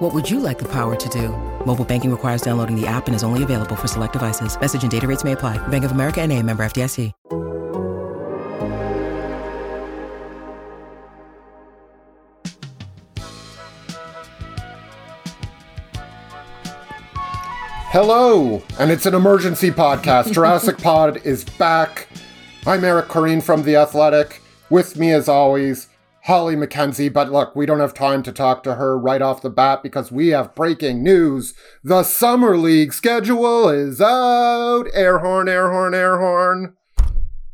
What would you like the power to do? Mobile banking requires downloading the app and is only available for select devices. Message and data rates may apply. Bank of America and a member FDIC. Hello, and it's an emergency podcast. Jurassic Pod is back. I'm Eric Koreen from The Athletic. With me, as always, Holly McKenzie. But look, we don't have time to talk to her right off the bat because we have breaking news. The Summer League schedule is out. Air horn, air horn, air horn.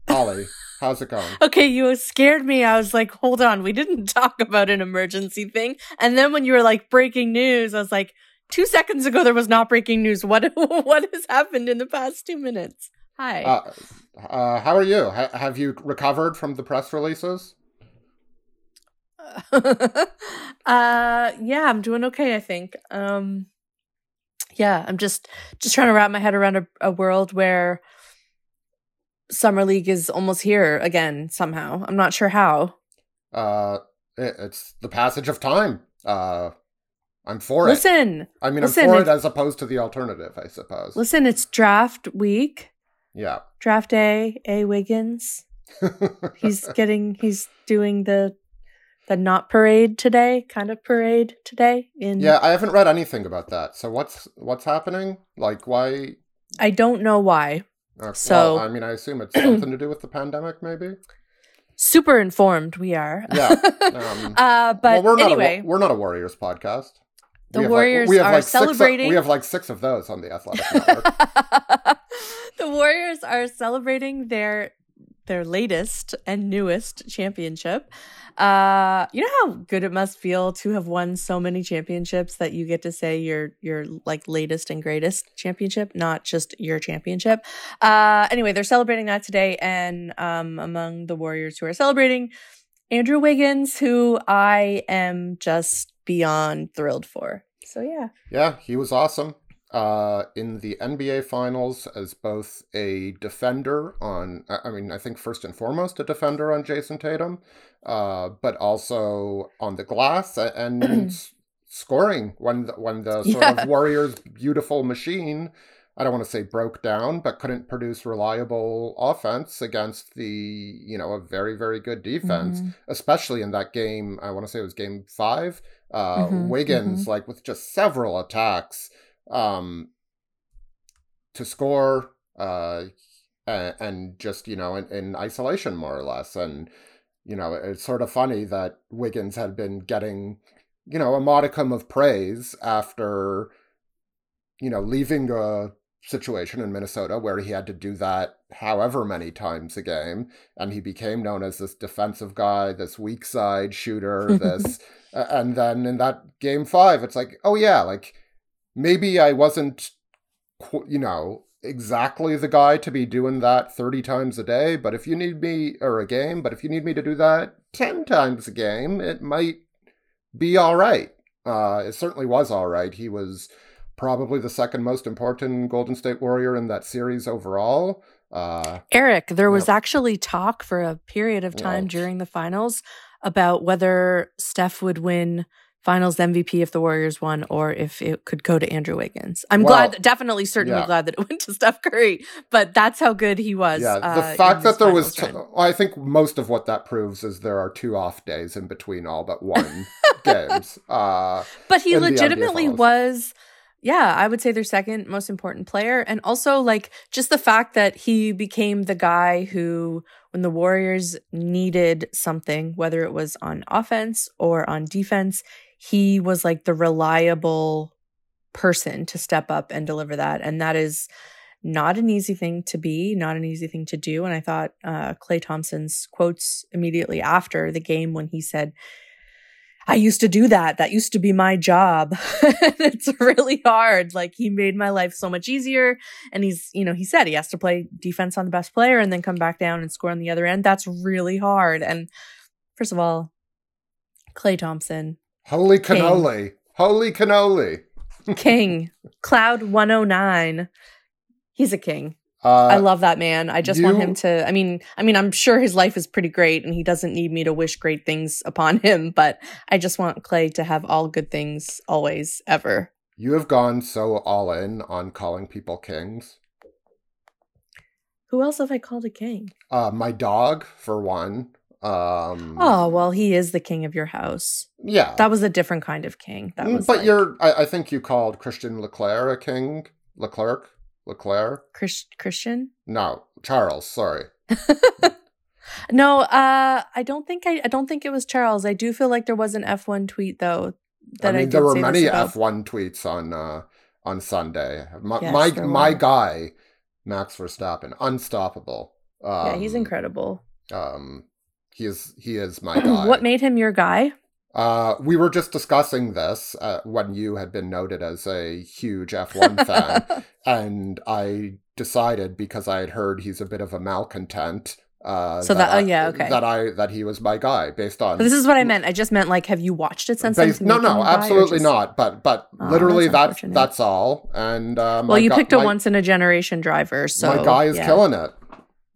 Holly, how's it going? Okay, you scared me. I was like, hold on, we didn't talk about an emergency thing. And then when you were like breaking news, I was like, two seconds ago there was not breaking news. What what has happened in the past two minutes? Hi. Uh, uh, how are you? Ha- have you recovered from the press releases? uh, yeah, I'm doing okay. I think. Um, yeah, I'm just just trying to wrap my head around a, a world where summer league is almost here again somehow. I'm not sure how. Uh, it, it's the passage of time. Uh, I'm for listen, it. Listen, I mean, listen, I'm for it as opposed to the alternative, I suppose. Listen, it's draft week. Yeah. Draft A, A. Wiggins. he's getting, he's doing the the not parade today, kind of parade today. In yeah, I haven't read anything about that. So what's what's happening? Like, why? I don't know why. Okay, so well, I mean, I assume it's something to do with the pandemic, maybe. Super informed we are. Yeah. Um, uh, but well, we're anyway, not a, we're not a Warriors podcast. The Warriors like, are like celebrating. Of, we have like six of those on the Athletic Network. the Warriors are celebrating their their latest and newest championship. Uh, you know how good it must feel to have won so many championships that you get to say your your like latest and greatest championship, not just your championship. Uh, anyway, they're celebrating that today, and um, among the Warriors who are celebrating, Andrew Wiggins, who I am just beyond thrilled for. So yeah, yeah, he was awesome uh, in the NBA Finals as both a defender on, I mean, I think first and foremost a defender on Jayson Tatum, uh, but also on the glass and scoring when the, when the sort yeah. of Warriors' beautiful machine. I don't want to say broke down, but couldn't produce reliable offense against the, you know, a very, very good defense, mm-hmm. especially in that game. I want to say it was game five. Uh, mm-hmm. Wiggins, mm-hmm. like with just several attacks, um, to score uh, and, and just you know in, in isolation more or less. And you know it's sort of funny that wiggins had been getting you know a modicum of praise after you know leaving a situation in minnesota where he had to do that however many times a game. And he became known as this defensive guy this weak side shooter this and then in that game five it's like oh yeah like maybe I wasn't, you know, exactly the guy to be doing that 30 times a day, but if you need me, or a game, but if you need me to do that 10 times a game, it might be all right. Uh, it certainly was all right. He was probably the second most important Golden State Warrior in that series overall. Uh, Eric, there was actually talk for a period of time during the finals about whether Steph would win finals MVP if the Warriors won or if it could go to Andrew Wiggins. I'm well, glad, definitely, certainly yeah. glad that it went to Steph Curry, but that's how good he was. Yeah, the uh, fact that there was, t- I think most of what that proves is there are two off days in between all but one games. Uh, but he legitimately was yeah, I would say their second most important player. And also, like, just the fact that he became the guy who, when the Warriors needed something, whether it was on offense or on defense, he was like the reliable person to step up and deliver that. And that is not an easy thing to be, not an easy thing to do. And I thought uh, Klay Thompson's quotes immediately after the game when he said, I used to do that. That used to be my job. it's really hard. Like he made my life so much easier. And he's, you know, he said he has to play defense on the best player and then come back down and score on the other end. That's really hard. And first of all, Klay Thompson. Holy cannoli. King. Holy cannoli. king. Cloud 109. He's a king. Uh, I love that man. I just you, want him to. I mean, I mean, I'm sure his life is pretty great, and he doesn't need me to wish great things upon him. But I just want Klay to have all good things always, ever. You have gone so all in on calling people kings. Who else have I called a king? Uh, my dog, for one. Um, oh well, he is the king of your house. Yeah, that was a different kind of king. That mm, was. But like... you're. I, I think you called Christian Leclerc a king. Leclerc. Leclerc? Chris- Christian? No, Charles. Sorry. no, uh, I don't think I, I don't think it was Charles. I do feel like there was an F one tweet though. That I mean, I there were many F one tweets on uh, on Sunday. My yes, my, my guy, Max Verstappen, unstoppable. Um, yeah, he's um, incredible. Um, he is he is my guy. what made him your guy? Uh, we were just discussing this uh, when you had been noted as a huge F1 fan, and I decided because I had heard he's a bit of a malcontent. Uh, so that, that, oh yeah okay that I that he was my guy based on. But this is what I meant. I just meant like, have you watched it since? Based, no, no, absolutely just... not. But but oh, literally that's that's, that's all. And uh, well, you picked a my, once in a generation driver, so my guy is yeah. killing it.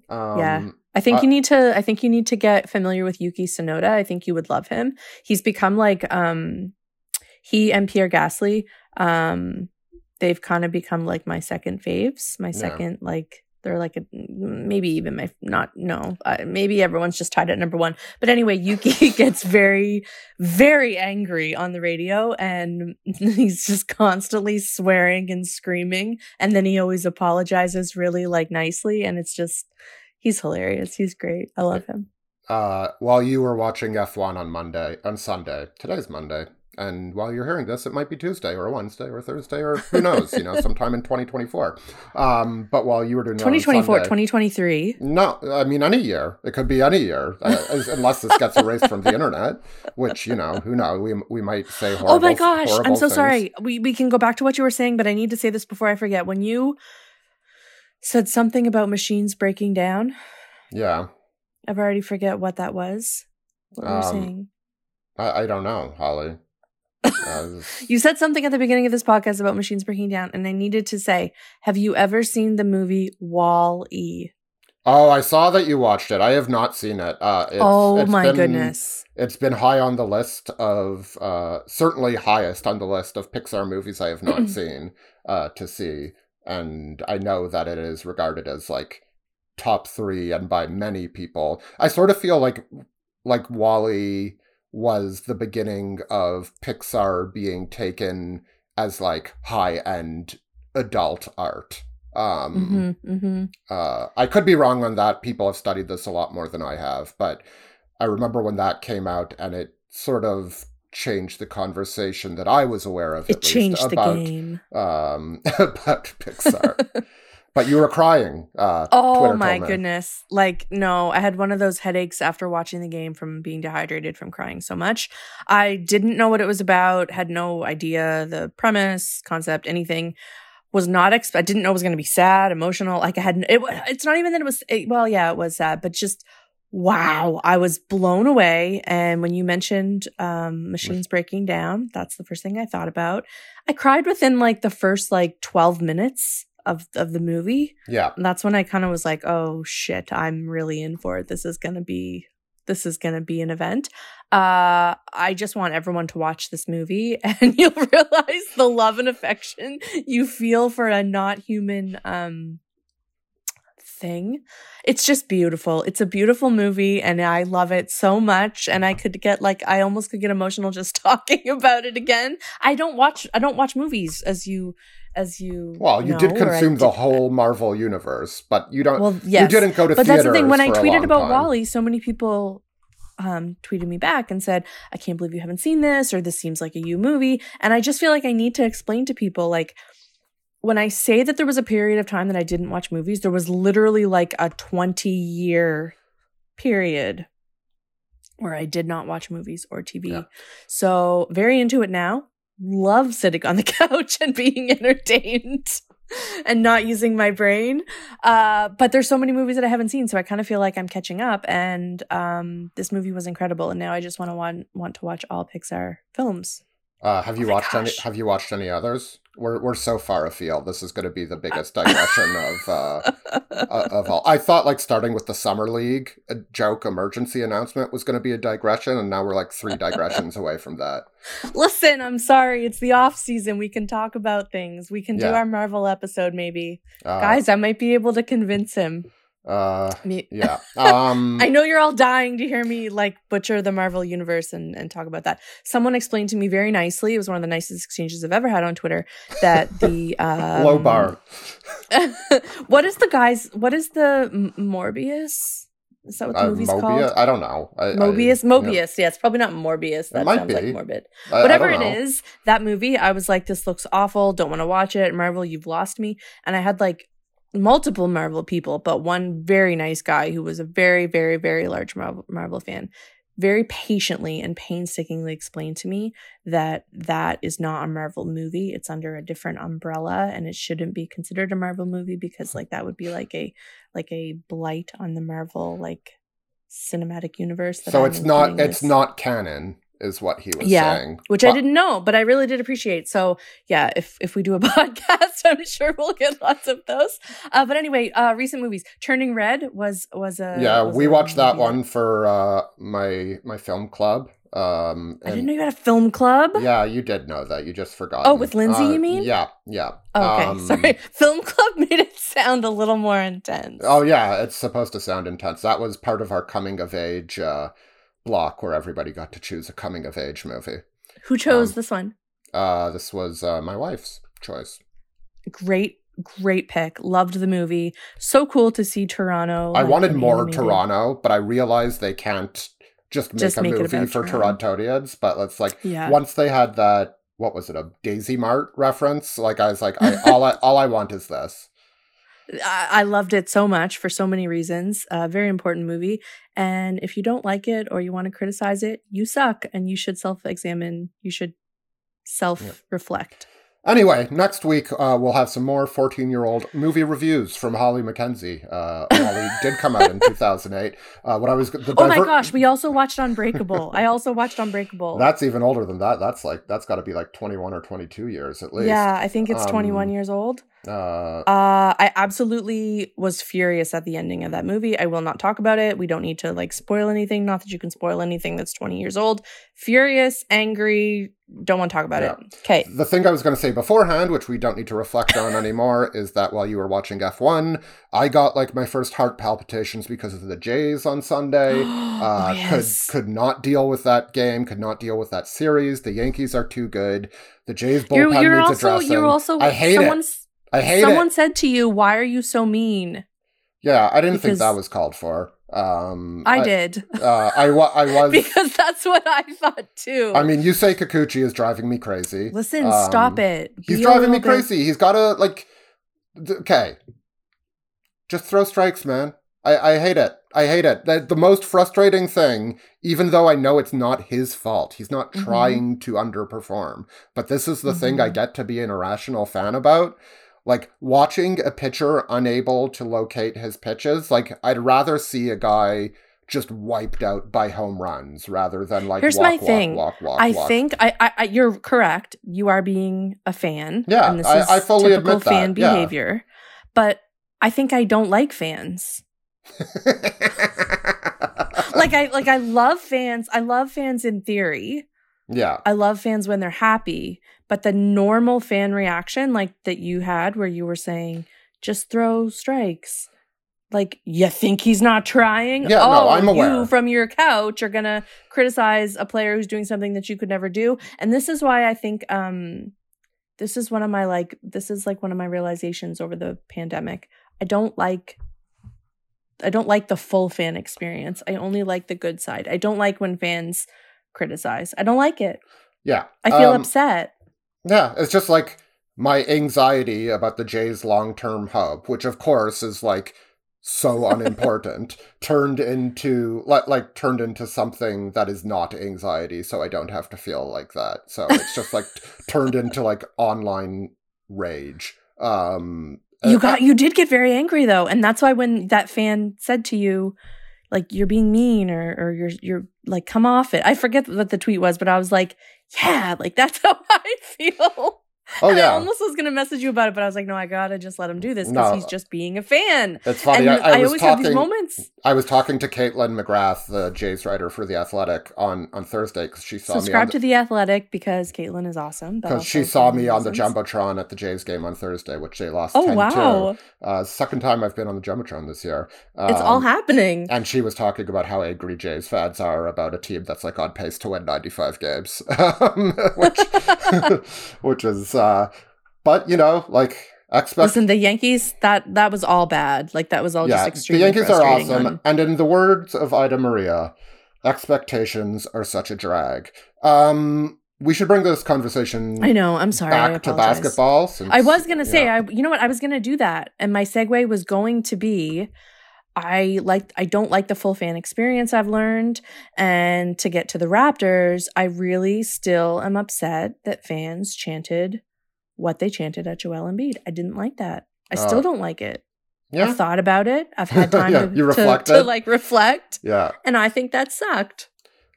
Um, yeah. I think uh, you need to I think you need to get familiar with Yuki Tsunoda. I think you would love him. He's become like um he and Pierre Gasly um they've kind of become like my second faves, my second yeah. like they're like a, maybe even my not no uh, maybe everyone's just tied at number one but anyway yuki gets very very angry on the radio and he's just constantly swearing and screaming and then he always apologizes really like nicely and it's just He's hilarious. He's great. I love him. Uh, while you were watching F1 on Monday, on Sunday, today's Monday, and while you're hearing this, it might be Tuesday or Wednesday or Thursday or who knows, you know, sometime in 2024. Um, but while you were doing 2024, Sunday, 2023. No, I mean, any year. It could be any year, uh, unless this gets erased from the internet, which, you know, who knows? We, we might say horrible Oh my gosh, I'm so things. sorry. We, we can go back to what you were saying, but I need to say this before I forget. When you said something about machines breaking down. Yeah. I've already forget what that was. What were um, you saying? I, I don't know, Holly. Uh, you said something at the beginning of this podcast about machines breaking down, and I needed to say, have you ever seen the movie Wall E? Oh, I saw that you watched it. I have not seen it. Uh, it's, oh it's my been, goodness! It's been high on the list of, uh, certainly highest on the list of Pixar movies I have not seen uh, to see and I know that it is regarded as like top three and by many people. I sort of feel like like WALL-E was the beginning of Pixar being taken as like high end adult art. Um, mm-hmm, mm-hmm. Uh, I could be wrong on that. People have studied this a lot more than I have, but I remember when that came out and it sort of changed the conversation that I was aware of. It changed least, about, the game. Um, about Pixar. but you were crying. Uh, oh Twitter my goodness! Like no, I had one of those headaches after watching the game from being dehydrated from crying so much. I didn't know what it was about. Had no idea the premise, concept, anything. Was not expect. I didn't know it was going to be sad, emotional. Like I had. It, it's not even that it was. It, well, yeah, it was sad, but just wow, I was blown away. And when you mentioned um, machines breaking down, that's the first thing I thought about. I cried within like the first like 12 minutes of of the movie. Yeah. And that's when I kind of was like, oh shit, I'm really in for it. This is gonna be this is gonna be an event. Uh I just want everyone to watch this movie and you'll realize the love and affection you feel for a not human um thing. It's just beautiful. It's a beautiful movie and I love it so much and I could get like I almost could get emotional just talking about it again. I don't watch I don't watch movies as you as you Well, you know, did consume the whole Marvel universe, but you don't well, yes. you didn't go to But that's the thing when I tweeted about time. WALL-E, so many people um, tweeted me back and said, I can't believe you haven't seen this, or this seems like a you movie. And I just feel like I need to explain to people, like, when I say that there was a period of time that I didn't watch movies, there was literally like a 20 year period where I did not watch movies or TV. Yeah. So, very into it now. Love sitting on the couch and being entertained and not using my brain. Uh, but there's so many movies that I haven't seen, so I kind of feel like I'm catching up. And um, this movie was incredible, and now I just want to want want to watch all Pixar films. Uh, have you oh watched gosh. any? Have you watched any others? We're we're so far afield. This is going to be the biggest digression of uh, of all. I thought like starting with the summer league a joke emergency announcement was going to be a digression, and now we're like three digressions away from that. Listen, I'm sorry. It's the off season. We can talk about things. We can yeah. do our Marvel episode, maybe. Uh, Guys, I might be able to convince him. Uh, me- yeah. Um, I know you're all dying to hear me like butcher the Marvel universe and, and talk about that. Someone explained to me very nicely. It was one of the nicest exchanges I've ever had on Twitter. That the um, low bar. what is the guys? What is the M- Morbius? Is that what the uh, movie's Mobius? called? I don't know. I, Mobius, I, Mobius. Yeah. Yes, probably not Morbius. That sounds be. like morbid. I, Whatever it is, that movie, I was like, this looks awful. Don't want to watch it. Marvel, you've lost me. And I had like multiple Marvel people, but one very nice guy who was a very, very, very large Marvel, Marvel fan, very patiently and painstakingly explained to me that that is not a Marvel movie. It's under a different umbrella and it shouldn't be considered a Marvel movie because like that would be like a like a blight on the Marvel like cinematic universe. so I'm it's not it's not canon is what he was yeah, saying. Which but, I didn't know, but I really did appreciate. So yeah, if if we do a podcast, I'm sure we'll get lots of those. Uh, but anyway, uh, recent movies. Turning Red was was a yeah. Was we a watched that one for uh, my my film club. Um, I didn't know you had a film club. Yeah, you did know that. You just forgot. Oh, with Lindsay, you uh, mean? Yeah, yeah. Oh, okay, um, sorry. Film club made it sound a little more intense. Oh yeah, it's supposed to sound intense. That was part of our coming of age uh, block where everybody got to choose a coming of age movie. Who chose um, this one? Uh, this was uh, my wife's choice. Great, great pick. Loved the movie. So cool to see Toronto. I like, wanted more. Toronto, but I realized they can't just make just a make movie for Toronto. Torontonians. But let's like yeah. once they had that, what was it, a Daisy Mart reference? Like I was like, I, all I all I want is this. I loved it so much for so many reasons. A very important movie. And if you don't like it or you want to criticize it, you suck and you should self examine. You should self reflect. Anyway, next week uh, we'll have some more 14 year old movie reviews from Holly McKenzie. Uh, Holly did come out in 2008. Uh, what I was the diver- oh my gosh, we also watched Unbreakable. I also watched Unbreakable. That's even older than that. That's like that's got to be like 21 or 22 years at least. Yeah, I think it's um, 21 years old. Uh, uh, I absolutely was furious at the ending of that movie. I will not talk about it. We don't need to like spoil anything. Not that you can spoil anything that's 20 years old. Furious, angry, don't want to talk about yeah. it. Okay. The thing I was going to say beforehand, which we don't need to reflect on anymore, is that while you were watching F1, I got like my first heart palpitations because of the Jays on Sunday. uh, oh, yes. Could could not deal with that game. Could not deal with that series. The Yankees are too good. The Jays bullpen you're, you're needs also, addressing. You're also. I hate it. I hate Someone it. said to you, "Why are you so mean?" Yeah, I didn't because think that was called for. Um, I, I did. Uh, I, wa- I was because that's what I thought too. I mean, you say Kikuchi is driving me crazy. Listen, um, stop it. Be he's driving me bit... crazy. He's got to like. Okay, just throw strikes, man. I, I hate it. I hate it. The, the most frustrating thing, even though I know it's not his fault, he's not mm-hmm. trying to underperform. But this is the mm-hmm. thing I mm-hmm. get to be an irrational fan about like watching a pitcher unable to locate his pitches, like I'd rather see a guy just wiped out by home runs rather than like here's walk, my walk, thing. walk, walk, i think I, I you're correct. You are being a fan yeah and this I, is I fully typical admit fan that. behavior. Yeah. but i think i don't like fans. Like i like i love fans. I love fans in theory yeah i love fans when they're happy but the normal fan reaction, like that you had, where you were saying, just throw strikes. Like, you think he's not trying? Yeah, oh, no, I'm aware. You from your couch are going to criticize a player who's doing something that you could never do. And this is why I think um, this is one of my, like, this is like one of my realizations over the pandemic. I don't like I don't like the full fan experience. I only like the good side. I don't like when fans criticize. I don't like it. Yeah. I feel um, upset. Yeah, it's just like my anxiety about the Jays long term hub, which of course is like so unimportant turned into like like turned into something that is not anxiety so i don't have to feel like that so it's just like turned into like online rage um you got you did get very angry though and that's why when that fan said to you like you're being mean or or you're you're like come off it. I forget what the tweet was but i was like yeah like that's how i feel Oh yeah. I almost was gonna message you about it, but I was like, no, I gotta just let him do this because no. he's just being a fan. It's funny. I, I, I, always talking, have these moments. I was talking to Kaitlyn McGrath, the Jays writer for the Athletic, on on Thursday because she saw Subscribe me. Subscribe to the Athletic because Kaitlyn is awesome. Because she saw me on the jumbotron at the Jays game on Thursday, which they lost. Oh 10-2. wow! Uh, second time I've been on the jumbotron this year. Um, it's all um, happening. And she was talking about how angry Jays fans are about a team that's like on pace to win ninety five games, which which is. Uh, but you know, like expect. Listen, the Yankees that that was all bad. Like that was all yeah, just extremely. The Yankees are awesome, on... and in the words of Ida Maria, expectations are such a drag. Um, we should bring this conversation. I know. I'm sorry. Back to basketball. Since, I was gonna say, I you know what? I was gonna do that, and my segue was going to be. I like I don't like the full fan experience I've learned and to get to the Raptors I really still am upset that fans chanted what they chanted at Joel Embiid. I didn't like that. I uh, still don't like it. Yeah. I've thought about it. I've had time yeah, to, you to, to, like reflect. Yeah. And I think that sucked.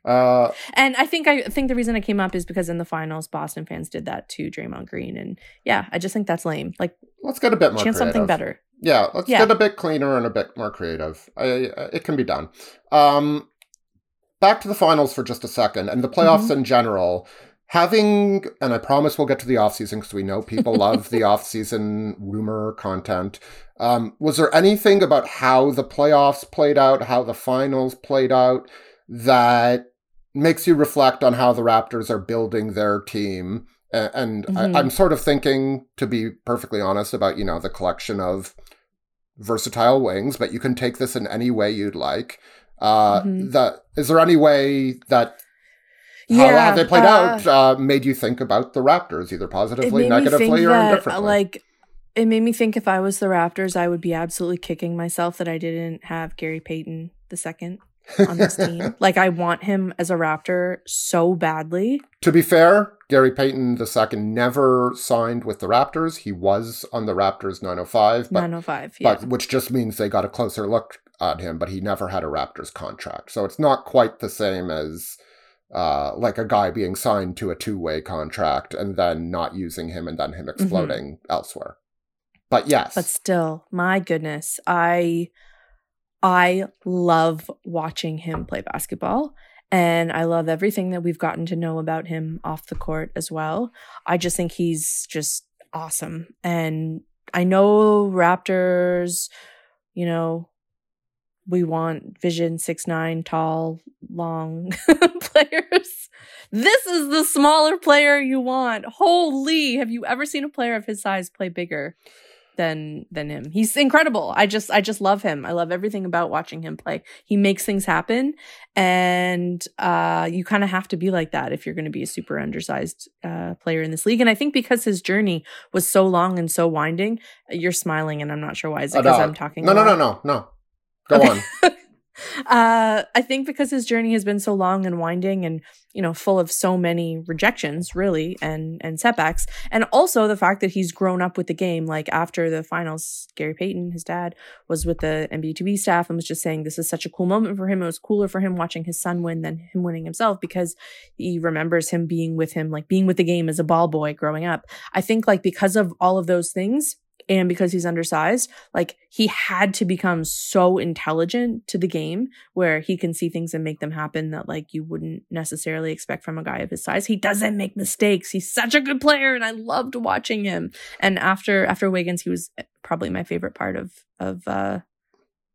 Uh, and I think I think the reason it came up is because in the finals, Boston fans did that to Draymond Green, and yeah, I just think that's lame. Like, let's get a bit more chance creative. something better. Yeah, let's yeah. get a bit cleaner and a bit more creative. I, it can be done. Um, back to the finals for just a second, and the playoffs mm-hmm. in general having and i promise we'll get to the off season because we know people love the off season rumor content um, was there anything about how the playoffs played out how the finals played out that makes you reflect on how the raptors are building their team and, mm-hmm. I, i'm sort of thinking to be perfectly honest about you know the collection of versatile wings but you can take this in any way you'd like uh, mm-hmm. that is there any way that yeah, how they played uh, out uh, made you think about the Raptors, either positively, negatively, or that, indifferently. Like, it made me think if I was the Raptors, I would be absolutely kicking myself that I didn't have Gary Payton the second on this team. like, I want him as a Raptor so badly. To be fair, Gary Payton the second never signed with the Raptors. He was on the Raptors 905, but, 905, yeah. but which just means they got a closer look at him. But he never had a Raptors contract, so it's not quite the same as uh, like a guy being signed to a two way contract and then not using him and then him mm-hmm. exploding mm-hmm. elsewhere. But yes. But still, my goodness, I I love watching him play basketball. And I love everything that we've gotten to know about him off the court as well. I just think he's just awesome. And I know Raptors, you know, we want vision six nine tall long players. This is the smaller player you want. Holy have you ever seen a player of his size play bigger than than him? He's incredible. I just i just love him. I love everything about watching him play. He makes things happen and uh you kind of have to be like that if you're going to be a super undersized uh player in this league. And i think because his journey was so long and so winding you're smiling and i'm not sure why. Is it because i'm talking no no no no no Go okay. on. uh, I think because his journey has been so long and winding and, you know, full of so many rejections, really, and and setbacks. And also the fact that he's grown up with the game. Like after the finals, Gary Payton, his dad, was with the NBA TV staff and was just saying this is such a cool moment for him. It was cooler for him watching his son win than him winning himself because he remembers him being with him, like being with the game as a ball boy growing up. I think like because of all of those things, and because he's undersized, like he had to become so intelligent to the game where he can see things and make them happen that like you wouldn't necessarily expect from a guy of his size. He doesn't make mistakes. He's such a good player and I loved watching him. And after after Wiggins, he was probably my favorite part of of uh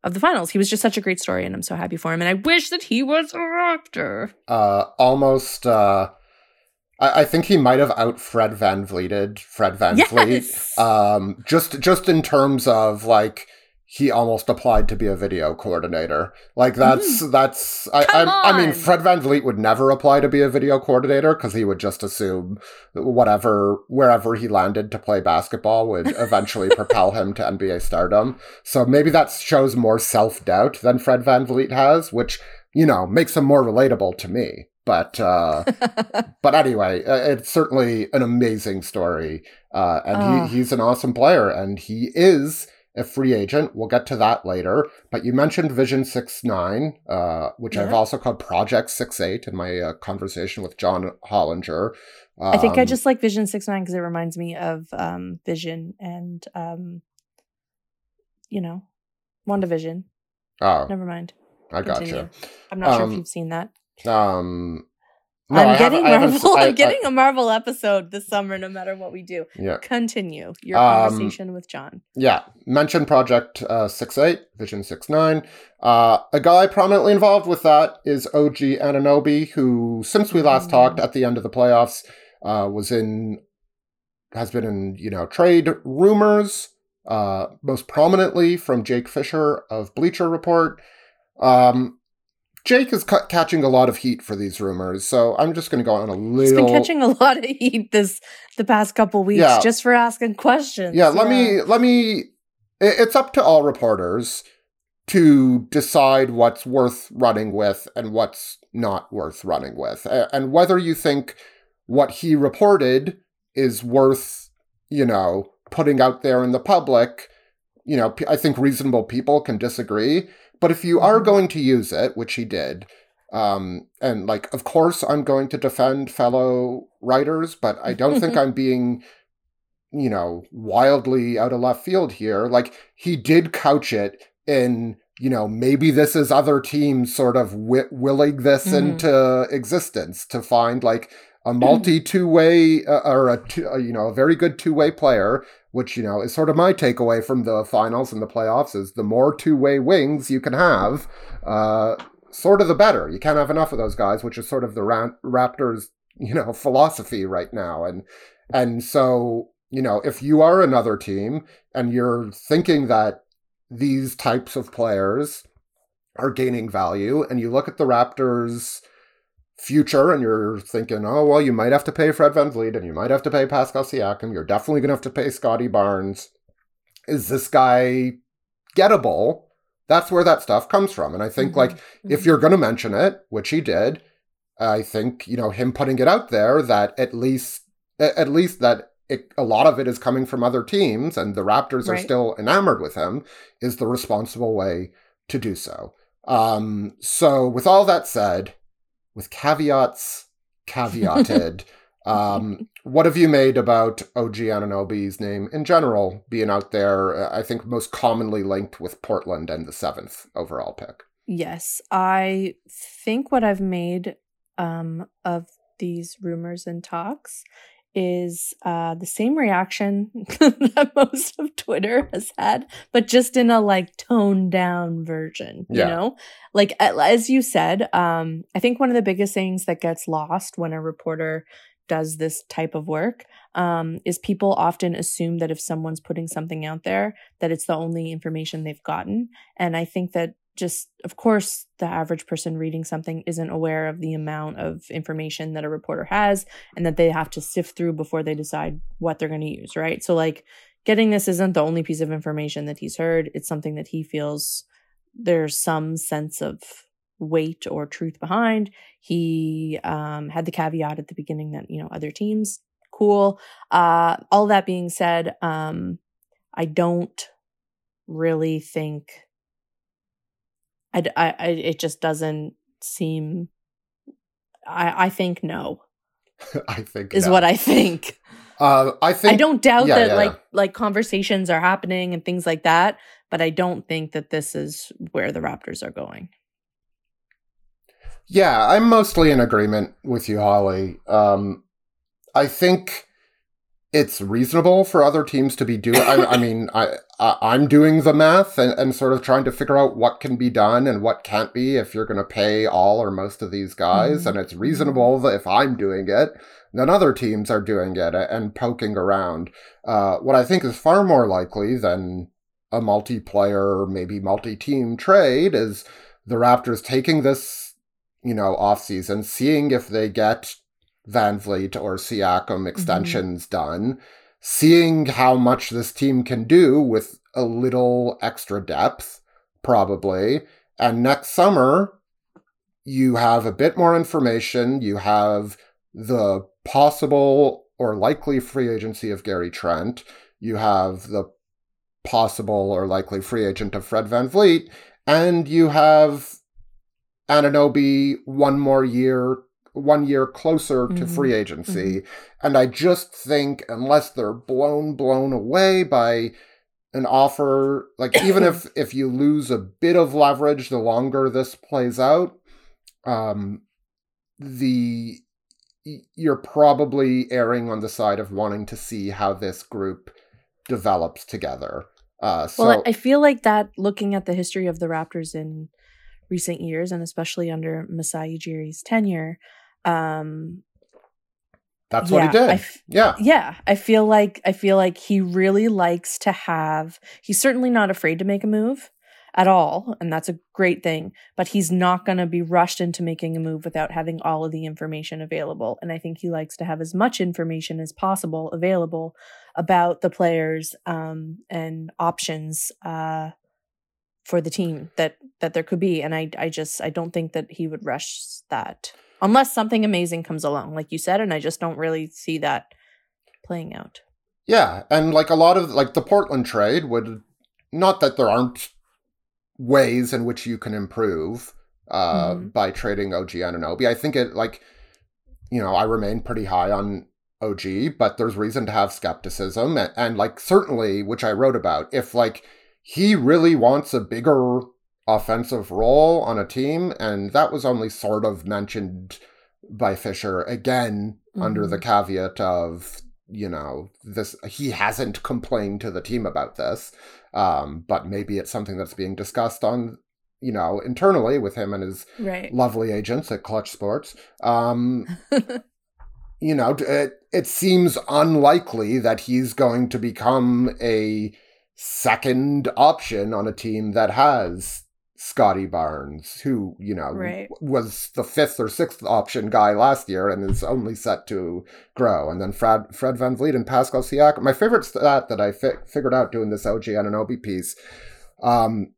of the finals. He was just such a great story and I'm so happy for him and I wish that he was a Raptor. Uh almost uh I, I think he might have out Fred VanVleeted Fred Van yes! Fleet. Um, just just in terms of like he almost applied to be a video coordinator. Like that's mm. that's I, I, I mean Fred Van VanVleet would never apply to be a video coordinator because he would just assume whatever wherever he landed to play basketball would eventually propel him to NBA stardom. So maybe that shows more self doubt than Fred Van VanVleet has, which you know makes him more relatable to me. But uh, but anyway, uh, it's certainly an amazing story, uh, and oh. he, he's an awesome player, and he is a free agent. We'll get to that later. But you mentioned Vision 6.9, uh, which yeah. I've also called Project Six Eight in my uh, conversation with John Hollinger. Um, I think I um, just like Vision Six Nine because it reminds me of um, Vision and, um, you know, WandaVision. Oh. Never mind. I got you. I'm not sure if um, you've seen that. Um, no, I'm getting Marvel. I, am getting I, a Marvel episode this summer, no matter what we do. Yeah. Continue your um, conversation with John. Yeah. Mention Project uh, Six Eight, Vision Six Nine. Uh, a guy prominently involved with that is OG Anunoby, who, since we last mm. talked at the end of the playoffs, uh, was in, has been in you know trade rumors. Uh, most prominently from Jake Fisher of Bleacher Report. Um, Jake is ca- catching a lot of heat for these rumors, so I'm just going to go on a little. He's been catching a lot of heat this the past couple weeks yeah. just for asking questions. Yeah, let me let me. It's up to all reporters to decide what's worth running with and what's not worth running with, and whether you think what he reported is worth, you know, putting out there in the public. You know, I think reasonable people can disagree but if you are mm-hmm. going to use it, which he did, um, and like, of course, I'm going to defend fellow writers, but I don't think I'm being, you know, wildly out of left field here. Like, he did couch it in, you know, maybe this is other teams sort of wi- willing this mm-hmm. into existence to find like a multi two way uh, or a, two, uh, you know a very good two way player which you know is sort of my takeaway from the finals and the playoffs is the more two-way wings you can have uh, sort of the better. You can't have enough of those guys which is sort of the Ra- raptors you know philosophy right now. And and so you know if you are another team and you're thinking that these types of players are gaining value and you look at the raptors future and you're thinking, oh, well, you might have to pay Fred VanVleet and you might have to pay Pascal Siakam. You're definitely going to have to pay Scottie Barnes. Is this guy gettable? That's where that stuff comes from. And I think, mm-hmm. like, mm-hmm. if you're going to mention it, which he did, I think, you know, him putting it out there that at least, at least that it, a lot of it is coming from other teams and the Raptors right. are still enamored with him is the responsible way to do so. Um, so, with all that said, with caveats caveated. um, what have you made about OG Anunoby's name in general being out there? Uh, I think most commonly linked with Portland and the seventh overall pick. Yes, I think what I've made um, of these rumors and talks is uh, the same reaction that most of Twitter has had, but just in a like toned down version, you yeah. know? Like, as you said, um, I think one of the biggest things that gets lost when a reporter does this type of work um, is people often assume that if someone's putting something out there, that it's the only information they've gotten. And I think that just of course the average person reading something isn't aware of the amount of information that a reporter has and that they have to sift through before they decide what they're going to use right? So like getting this isn't the only piece of information that he's heard. It's something that he feels there's some sense of weight or truth behind. He um, had the caveat at the beginning that you know other teams cool. Uh, all that being said um, i don't really think I, I, I it just doesn't seem. I, I think no. I think is no. what I think. Uh, I think I don't doubt yeah, that yeah, like yeah. like conversations are happening and things like that, but I don't think that this is where the Raptors are going. Yeah, I'm mostly in agreement with you, Holly. Um, I think it's reasonable for other teams to be doing. I, I, mean, I, I am doing the math and, and sort of trying to figure out what can be done and what can't be if you're going to pay all or most of these guys, mm-hmm. and it's reasonable that if I'm doing it, then other teams are doing it and poking around. Uh, what I think is far more likely than a multiplayer, maybe multi-team trade is the Raptors taking this, you know, off season, seeing if they get VanVleet or Siakam mm-hmm. extensions mm-hmm. done, seeing how much this team can do with a little extra depth, probably. And next summer, you have a bit more information. You have the possible or likely free agency of Gary Trent. You have the possible or likely free agent of Fred VanVleet. And you have Anunoby one more year one year closer to mm-hmm. free agency. Mm-hmm. And I just think unless they're blown, blown away by an offer, like even if if you lose a bit of leverage the longer this plays out, um the you're probably erring on the side of wanting to see how this group develops together. Uh, so, well, I feel like that looking at the history of the Raptors in recent years, and especially under Masai Ujiri's tenure, um, that's yeah, what he did. F- yeah. Yeah. I feel like I feel like he really likes to have he's certainly not afraid to make a move at all, and that's a great thing, but he's not going to be rushed into making a move without having all of the information available. And I think he likes to have as much information as possible available about the players um, and options uh, for the team that that there could be. And I I just I don't think that he would rush that unless something amazing comes along, like you said, and I just don't really see that playing out. Yeah, and like a lot of like the Portland trade would not that there aren't ways in which you can improve uh mm-hmm. by trading OG Anunoby. I think it like you know, I remain pretty high on OG, but there's reason to have skepticism and, and like certainly which I wrote about if like he really wants a bigger offensive role on a team, and that was only sort of mentioned by Fisher again mm-hmm. under the mm-hmm. caveat of you know this he hasn't complained to the team about this um, but maybe it's something that's being discussed on you know internally with him and his right. lovely agents at Klutch Sports um, you know it, it seems unlikely that he's going to become a second option on a team that has Scottie Barnes, who, you know, right. was the fifth or sixth option guy last year and is only set to grow. And then Fred, Fred VanVleet and Pascal Siakam. My favorite stat that I fi- figured out doing this OG Anunoby piece, um,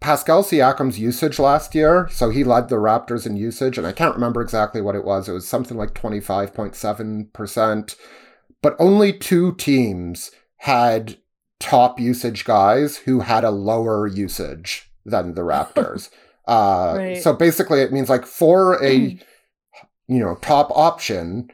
Pascal Siakam's usage last year, so he led the Raptors in usage, and I can't remember exactly what it was. It was something like 25.7%. But only two teams had top usage guys who had a lower usage than the Raptors. uh, right. So basically, it means like for a you know top option,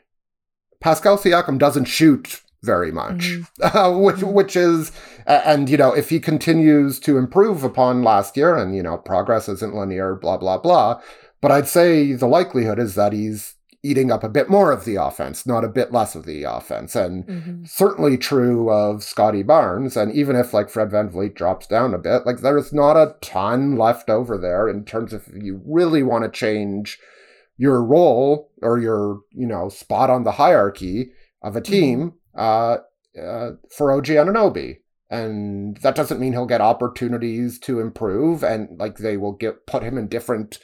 Pascal Siakam doesn't shoot very much, mm uh, which mm which is and you know if he continues to improve upon last year, and you know progress isn't linear, blah blah blah. But I'd say the likelihood is that he's eating up a bit more of the offense, not a bit less of the offense. And mm-hmm. certainly true of Scottie Barnes. And even if like Fred VanVleet drops down a bit, like there's not a ton left over there in terms of you really want to change your role or your, you know, spot on the hierarchy of a mm-hmm. team mm-hmm. uh, uh, for OG Anunoby. And that doesn't mean he'll get opportunities to improve and like they will get put him in different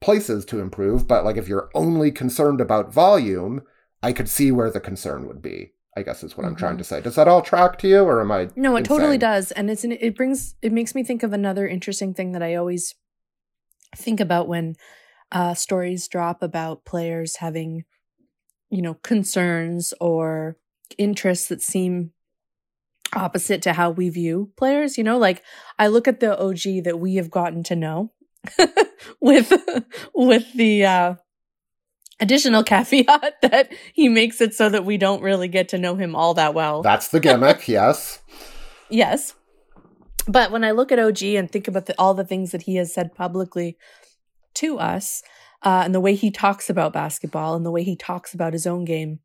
places to improve, but like if you're only concerned about volume, I could see where the concern would be. I guess is what mm-hmm. I'm trying mm-hmm. to say. Does that all track to you, or am I? No, it insane? totally does, and it's an, it brings it makes me think of another interesting thing that I always think about when uh, stories drop about players having, you know, concerns or interests that seem opposite to how we view players. You know, like I look at the OG that we have gotten to know, with with the uh, additional caveat that he makes it so that we don't really get to know him all that well. That's the gimmick, yes. yes. But when I look at OG and think about the, all the things that he has said publicly to us, uh, and the way he talks about basketball and the way he talks about his own game,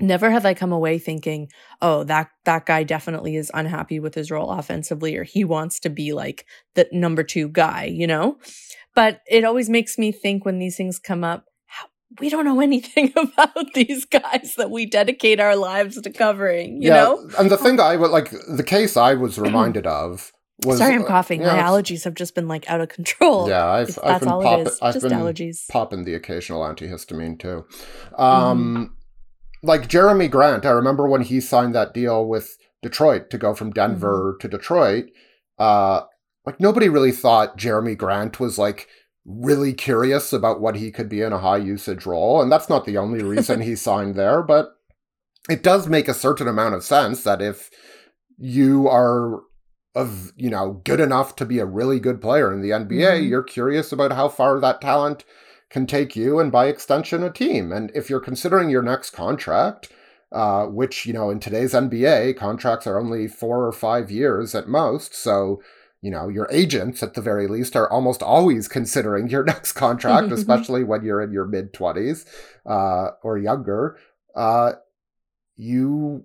never have I come away thinking, oh, that that guy definitely is unhappy with his role offensively or he wants to be like the number 2 guy, you know? But it always makes me think when these things come up, we don't know anything about these guys that we dedicate our lives to covering, you yeah, know? and the thing I would like, the case I was reminded of was. Sorry, I'm coughing. yeah, My allergies have just been like out of control. Yeah, I've, I've been all popping. it is. I've just been allergies. popping the occasional antihistamine too. Um, like Jerami Grant, I remember when he signed that deal with Detroit to go from Denver to Detroit. Uh, like nobody really thought Jerami Grant was like really curious about what he could be in a high usage role, and that's not the only reason he signed there, but it does make a certain amount of sense that if you are of you know good enough to be a really good player in the NBA, Mhm. you're curious about how far that talent can take you and by extension a team. And if you're considering your next contract, uh, which you know in today's NBA contracts are only four or five years at most, so you know your agents at the very least are almost always considering your next contract, especially when you're in your mid twenties uh, or younger. Uh, you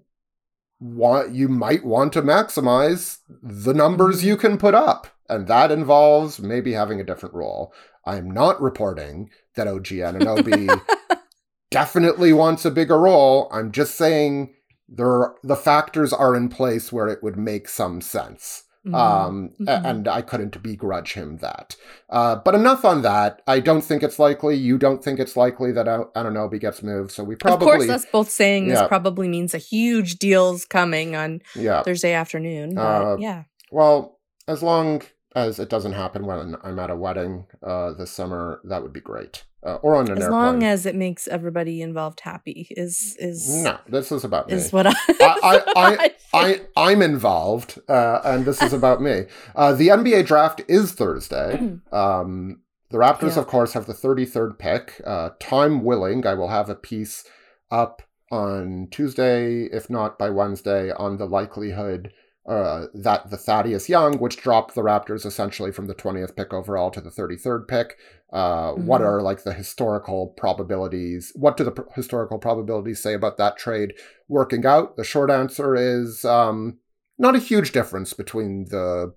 want you might want to maximize the numbers you can put up and that involves maybe having a different role i'm not reporting that og Anunoby definitely wants a bigger role i'm just saying there are, the factors are in place where it would make some sense Mhm. um, Mhm. and I couldn't begrudge him that. Uh, but enough on that. I don't think it's likely. You don't think it's likely that An- Anunoby gets moved. So we probably, of course, us both saying Yeah. this probably means a huge deal's coming on yeah. Thursday afternoon. But Uh, yeah. Well, as long as it doesn't happen when I'm at a wedding uh, this summer, that would be great. Uh, or on an As airplane. long as it makes everybody involved happy is is no, this is about me. is what I I, I. I, I'm involved, uh, and this is about me. Uh, the NBA draft is Thursday. Um, the Raptors, Yeah. of course, have the 33rd pick. Uh, time willing, I will have a piece up on Tuesday, if not by Wednesday, on the likelihood uh, that the Thaddeus Young, which dropped the Raptors essentially from the 20th pick overall to the 33rd pick, uh, what Mhm. are like the historical probabilities? What do the pr- historical probabilities say about that trade working out? The short answer is um, not a huge difference between the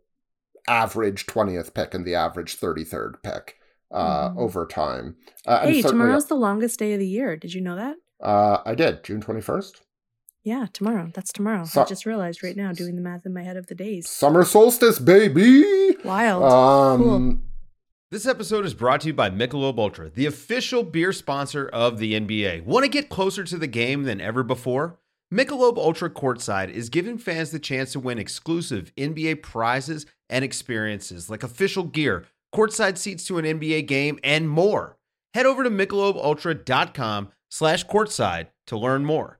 average 20th pick and the average 33rd pick uh, Mhm. over time. Uh, Hey, tomorrow's the longest day of the year. Did you know that? Uh, I did, June 21st. Yeah, tomorrow. That's tomorrow. So- I just realized right now doing the math in my head of the days. Summer solstice, baby! Wild. Um, Cool. This episode is brought to you by Michelob Ultra, the official beer sponsor of the NBA. Want to get closer to the game than ever before? Michelob Ultra Courtside is giving fans the chance to win exclusive NBA prizes and experiences like official gear, courtside seats to an NBA game, and more. Head over to michelobultra.com slash courtside to learn more.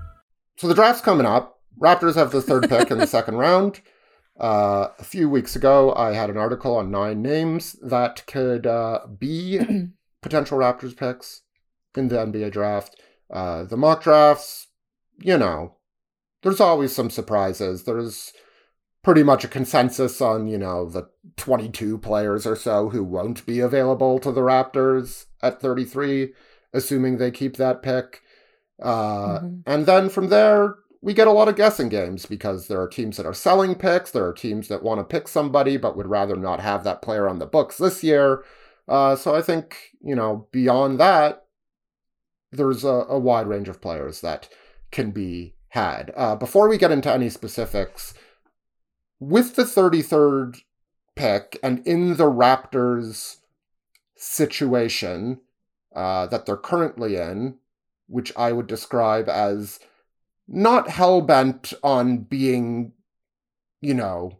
So the draft's coming up. Raptors have the third pick in the second round. Uh, a few weeks ago, I had an article on nine names that could uh, be potential Raptors picks in the NBA draft. Uh, the mock drafts, you know, there's always some surprises. There's pretty much a consensus on, you know, the 22 players or so who won't be available to the Raptors at 33, assuming they keep that pick. Uh, Mhm. And then from there, we get a lot of guessing games because there are teams that are selling picks. There are teams that want to pick somebody but would rather not have that player on the books this year. Uh, so I think, you know, beyond that, there's a, a wide range of players that can be had. Uh, before we get into any specifics, with the 33rd pick and in the Raptors situation uh, that they're currently in, which I would describe as not hell bent on being, you know,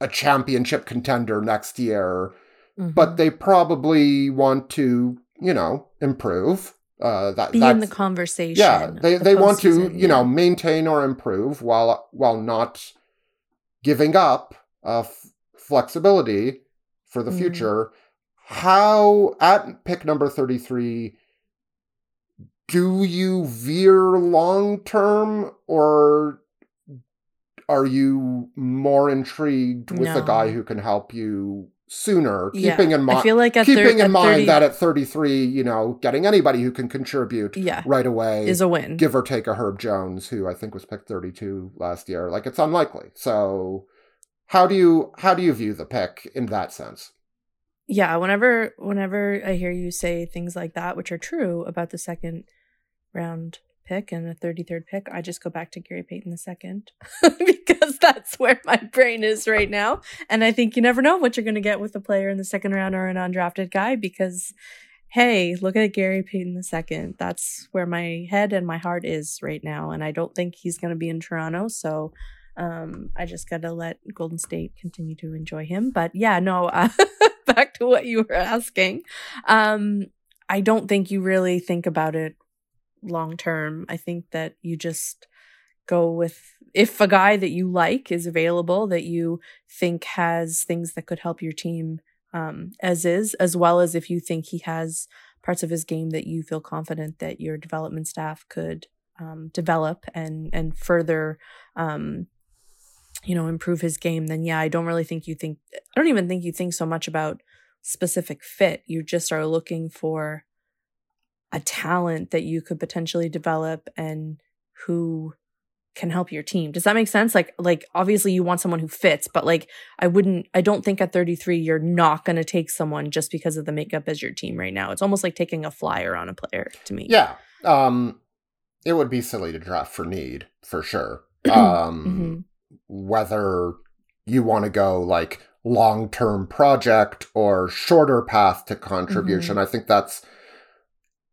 a championship contender next year, but Mhm. they probably want to, you know, improve. Uh, that be in the conversation. yeah, they they want to you know maintain or improve while while not giving up uh, f- flexibility for the Mm. future. How at pick number thirty three do you veer long term or are you more intrigued with a guy who can help you sooner Yeah, keeping in I mind feel like keeping thir- in mind 30 that at 33 you know getting anybody who can contribute Yeah. right away is a win. give or take a Herb Jones, who I think was picked 32 last year. Like it's unlikely. So how do you how do you view the pick in that sense? Yeah whenever whenever i hear you say things like that which are true about the second round pick and the 33rd pick i just go back to gary payton the second because that's where my brain is right now. And i think you never know what you're going to get with a player in the second round or an undrafted guy because hey look at gary payton the second. That's where my head and my heart is right now and i don't think he's going to be in toronto. So um i just gotta let golden state continue to enjoy him. But yeah no uh, back to what you were asking. Um i don't think you really think about it long term i think that you just go with if a guy that you like is available that you think has things that could help your team um, as is as well as if you think he has parts of his game that you feel confident that your development staff could um, develop and and further um, you know improve his game then yeah i don't really think you think i don't even think you think so much about specific fit you just are looking for a talent that you could potentially develop and who can help your team does that make sense like like obviously you want someone who fits but like i wouldn't i don't think at 33 you're not going to take someone just because of the makeup as your team right now it's almost like taking a flyer on a player to me Yeah. Um it would be silly to draft for need, for sure. Um Mhm. Whether you want to go like long-term project or shorter path to contribution. I think that's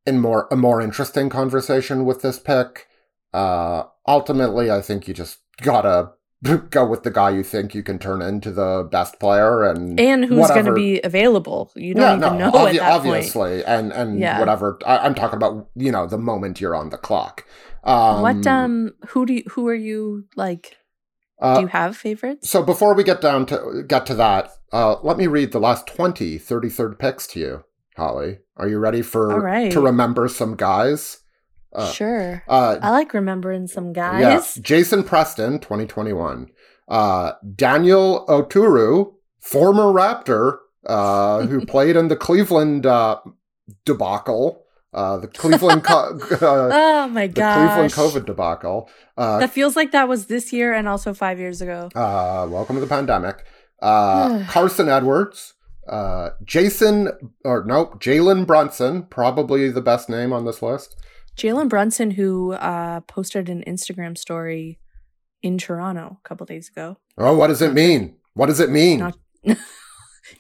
in more a more interesting conversation with this pick. Uh ultimately I think you just gotta go with the guy you think you can turn into the best player and and who's going to be available you don't even know obvi- at that point obviously, and and Yeah. whatever. I, I'm talking about you know the moment you're on the clock. Um, what um who do you who are you like uh, do you have favorites so before we get down to get to that, uh, let me read the last 20 33rd picks to you, Holly. Are you ready for right. to remember some guys? Uh, sure Uh, i like remembering some guys Yeah, Jason Preston, 2021. Uh, Daniel Oturu, former Raptor, uh, who played in the Cleveland uh, debacle, uh, the Cleveland, co- uh, oh my the Cleveland COVID debacle. Uh, that feels like that was this year and also five years ago uh, welcome to the pandemic. Uh, Carson Edwards, uh, Jason, or nope, Jalen Brunson, probably the best name on this list. jalen brunson who uh posted an instagram story in toronto a couple days ago Oh, what does it mean? What does it mean? Not-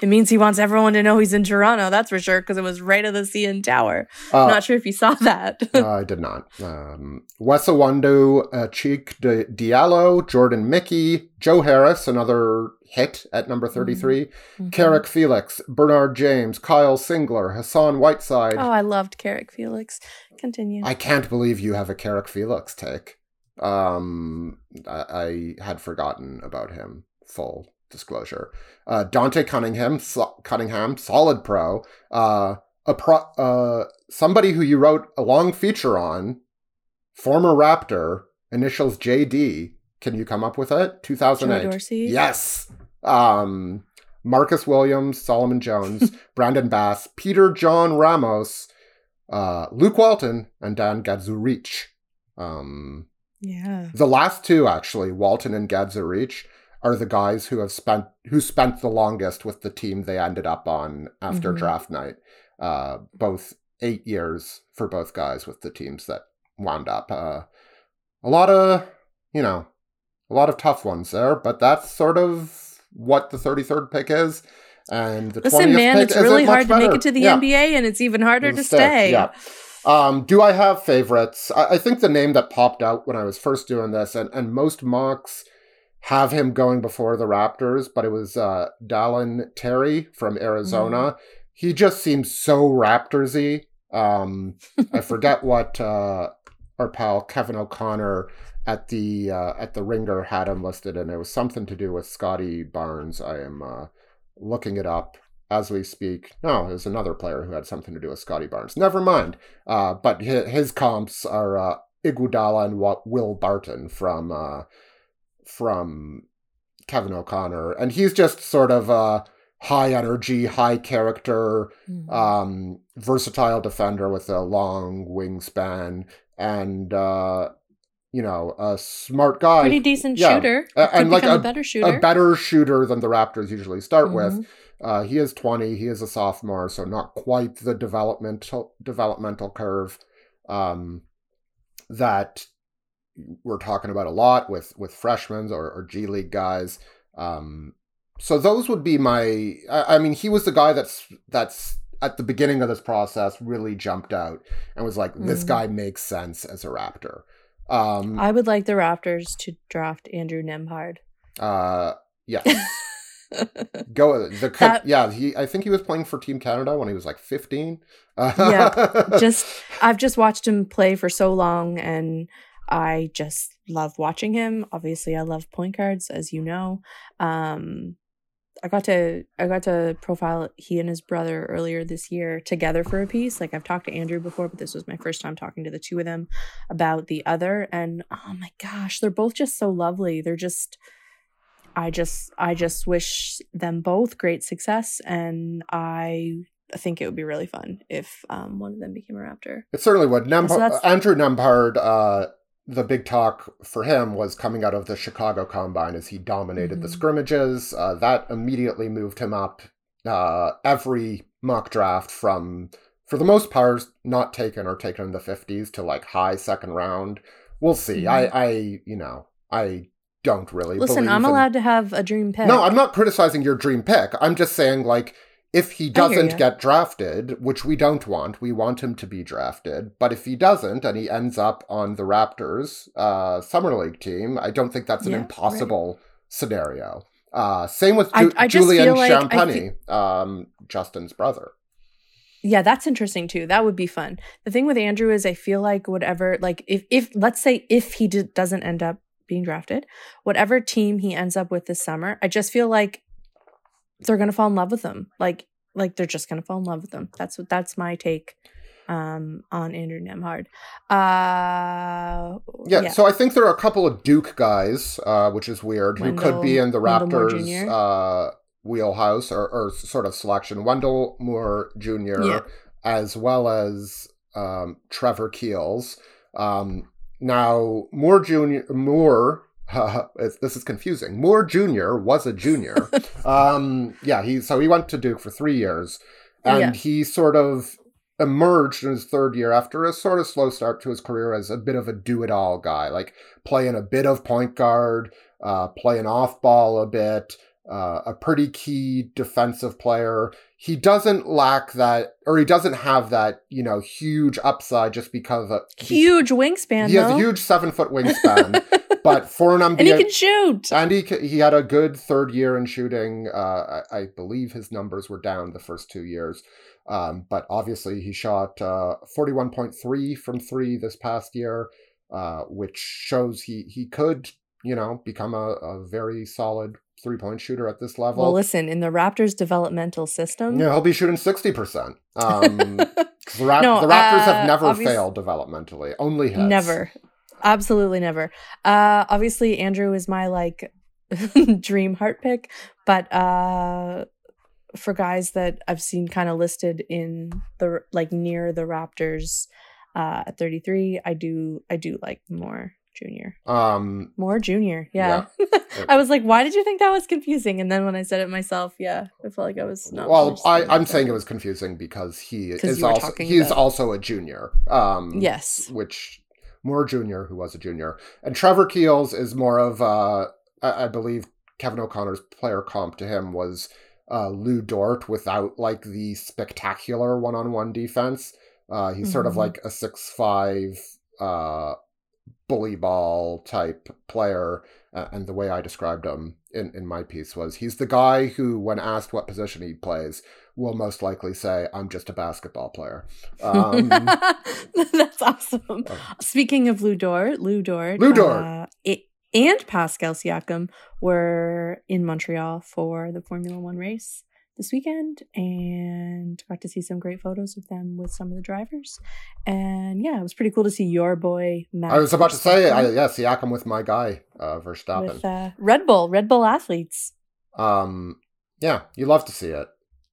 it means he wants everyone to know he's in toronto that's for sure because it was right of the cn tower Uh, not sure if you saw that Uh, I did not. Um, Wes Iwundu, uh, Cheick Di- Diallo, Jordan Mickey, Joe Harris, another hit at number 33, Mhm. Carrick Felix, Bernard James, Kyle Singler, Hassan Whiteside. oh i loved carrick felix continue I can't believe you have a Carrick Felix take. Um, I, I had forgotten about him. Full disclosure. Uh, Dante Cunningham, so- Cunningham, solid pro. Uh, a pro, uh, somebody who you wrote a long feature on, former Raptor, initials JD. Can you come up with it? 2008. Joe Dorsey? Yes. Um, Marcus Williams, Solomon Jones, Brandon Bass, Peter John Ramos, uh, Luke Walton, and Dan Gadzuric. Um, yeah the last two, actually, Walton and Gadzuric, are the guys who have spent who spent the longest with the team they ended up on after Mhm. draft night. Uh, both eight years for both guys with the teams that wound up. Uh, a lot of you know, a lot of tough ones there, but that's sort of what the 33rd pick is. And the Listen, 20th man, pick it's really hard to make it to the Yeah. NBA, and it's even harder to stay. Yeah. Um, do I have favorites? I, I think the name that popped out when I was first doing this, and, and most mocks have him going before the Raptors, but it was uh, Dalen Terry from Arizona. Mm-hmm. He just seems so Raptorsy. Um, I forget what uh, our pal Kevin O'Connor at the uh, at the Ringer had him listed, and it was something to do with Scottie Barnes. I am uh, looking it up as we speak. No, there's another player who had something to do with Scottie Barnes. Never mind. Uh, but his, his comps are uh, Iguodala and Will Barton from uh, from Kevin O'Connor, and he's just sort of a high energy, high character, mm-hmm. um, versatile defender with a long wingspan, and uh, you know, a smart guy, pretty decent yeah. shooter, uh, and like a, a, better shooter, a better shooter than the Raptors usually start mm-hmm. with. Uh, he is twenty. He is a sophomore, so not quite the developmental developmental curve um, that we're talking about a lot with with freshmen or, or G League guys. Um, so those would be my. I, I mean, he was the guy that's that's at the beginning of this process really jumped out and was like, this mm-hmm. guy makes sense as a Raptor. Um, I would like the Raptors to draft Andrew Nembhard. Uh, yeah. Go the that, yeah. He I think he was playing for Team Canada when he was like fifteen. yeah, just I've just watched him play for so long, and I just love watching him. Obviously, I love point guards, as you know. Um, I got to I got to profile he and his brother earlier this year together for a piece. Like I've talked to Andrew before, but this was my first time talking to the two of them about the other. And oh my gosh, they're both just so lovely. They're just I just I just wish them both great success and I think it would be really fun if um, one of them became a raptor. It certainly would. Nembhard, so Andrew Nembhard uh the big talk for him was coming out of the Chicago Combine as he dominated mm-hmm. the scrimmages. Uh, that immediately moved him up uh, every mock draft from, for the most part, not taken or taken in the 50s to like high second round. We'll see. Mm-hmm. I, I, you know, I don't really listen. I'm in... allowed to have a dream pick. No, I'm not criticizing your dream pick. I'm just saying like if he doesn't get drafted, which we don't want, we want him to be drafted. But if he doesn't and he ends up on the Raptors uh, summer league team, I don't think that's an yeah, impossible right. scenario. Uh, same with Ju- I, I Julian like Champagnie, feel- um, Justin's brother. Yeah, that's interesting too. That would be fun. The thing with Andrew is, I feel like whatever, like if if let's say if he d- doesn't end up being drafted, whatever team he ends up with this summer, I just feel like they're gonna fall in love with them. Like like they're just gonna fall in love with them. That's what that's my take um on Andrew Nembhard. Uh yeah, yeah, so I think there are a couple of Duke guys, uh, which is weird, Wendell, who could be in the Raptors uh wheelhouse or, or sort of selection. Wendell Moore Jr. Yeah. as well as um Trevor Keels. Um now Moore Jr. Moore uh, this is confusing. Moore Jr. was a junior. um, yeah, he so he went to Duke for three years, and yeah. he sort of emerged in his third year after a sort of slow start to his career as a bit of a do-it-all guy, like playing a bit of point guard, uh, playing off ball a bit, uh, a pretty key defensive player. He doesn't lack that, or he doesn't have that, you know, huge upside just because of a huge wingspan. He though. has a huge seven foot wingspan, but for an NBA, and he can shoot. And he he had a good third year in shooting. Uh, I, I, believe his numbers were down the first two years, um, but obviously he shot uh, forty one point three from three this past year, uh, which shows he he could you know become a, a very solid three point shooter at this level. Well, listen, in the Raptors' developmental system, yeah, he'll be shooting sixty percent. Um, the, Ra- no, the Raptors uh, have never failed developmentally, only hits. Never, absolutely never. Uh, obviously, Andrew is my like dream heart pick, but uh, for guys that I've seen kind of listed in the like near the Raptors uh, at thirty three, I do I do like more junior. Um more junior. Yeah. yeah. I was like, why did you think that was confusing? And then when I said it myself, yeah, I felt like I was not Well, I, I'm saying it was confusing because he is also he's about... also a junior. Um Yes. Which more junior who was a junior. And Trevor Keels is more of uh I, I believe Kevin O'Connor's player comp to him was uh, Lu Dort without like the spectacular one-on-one defense. Uh, he's mm-hmm. sort of mm-hmm. like a six five uh, bully ball type player. Uh, and the way I described him in, in my piece was he's the guy who, when asked what position he plays, will most likely say, I'm just a basketball player. Um, That's awesome. Uh, Speaking of Lu Dort, Lu Dort, Lu Dort. Uh, it, and Pascal Siakam were in Montreal for the Formula One race this weekend and got to see some great photos of them with some of the drivers. And yeah, it was pretty cool to see your boy Max. I was about to say, I, yeah, Siakam with my guy uh, Verstappen. with uh, Red Bull, Red Bull athletes. Um, yeah, you love to see it.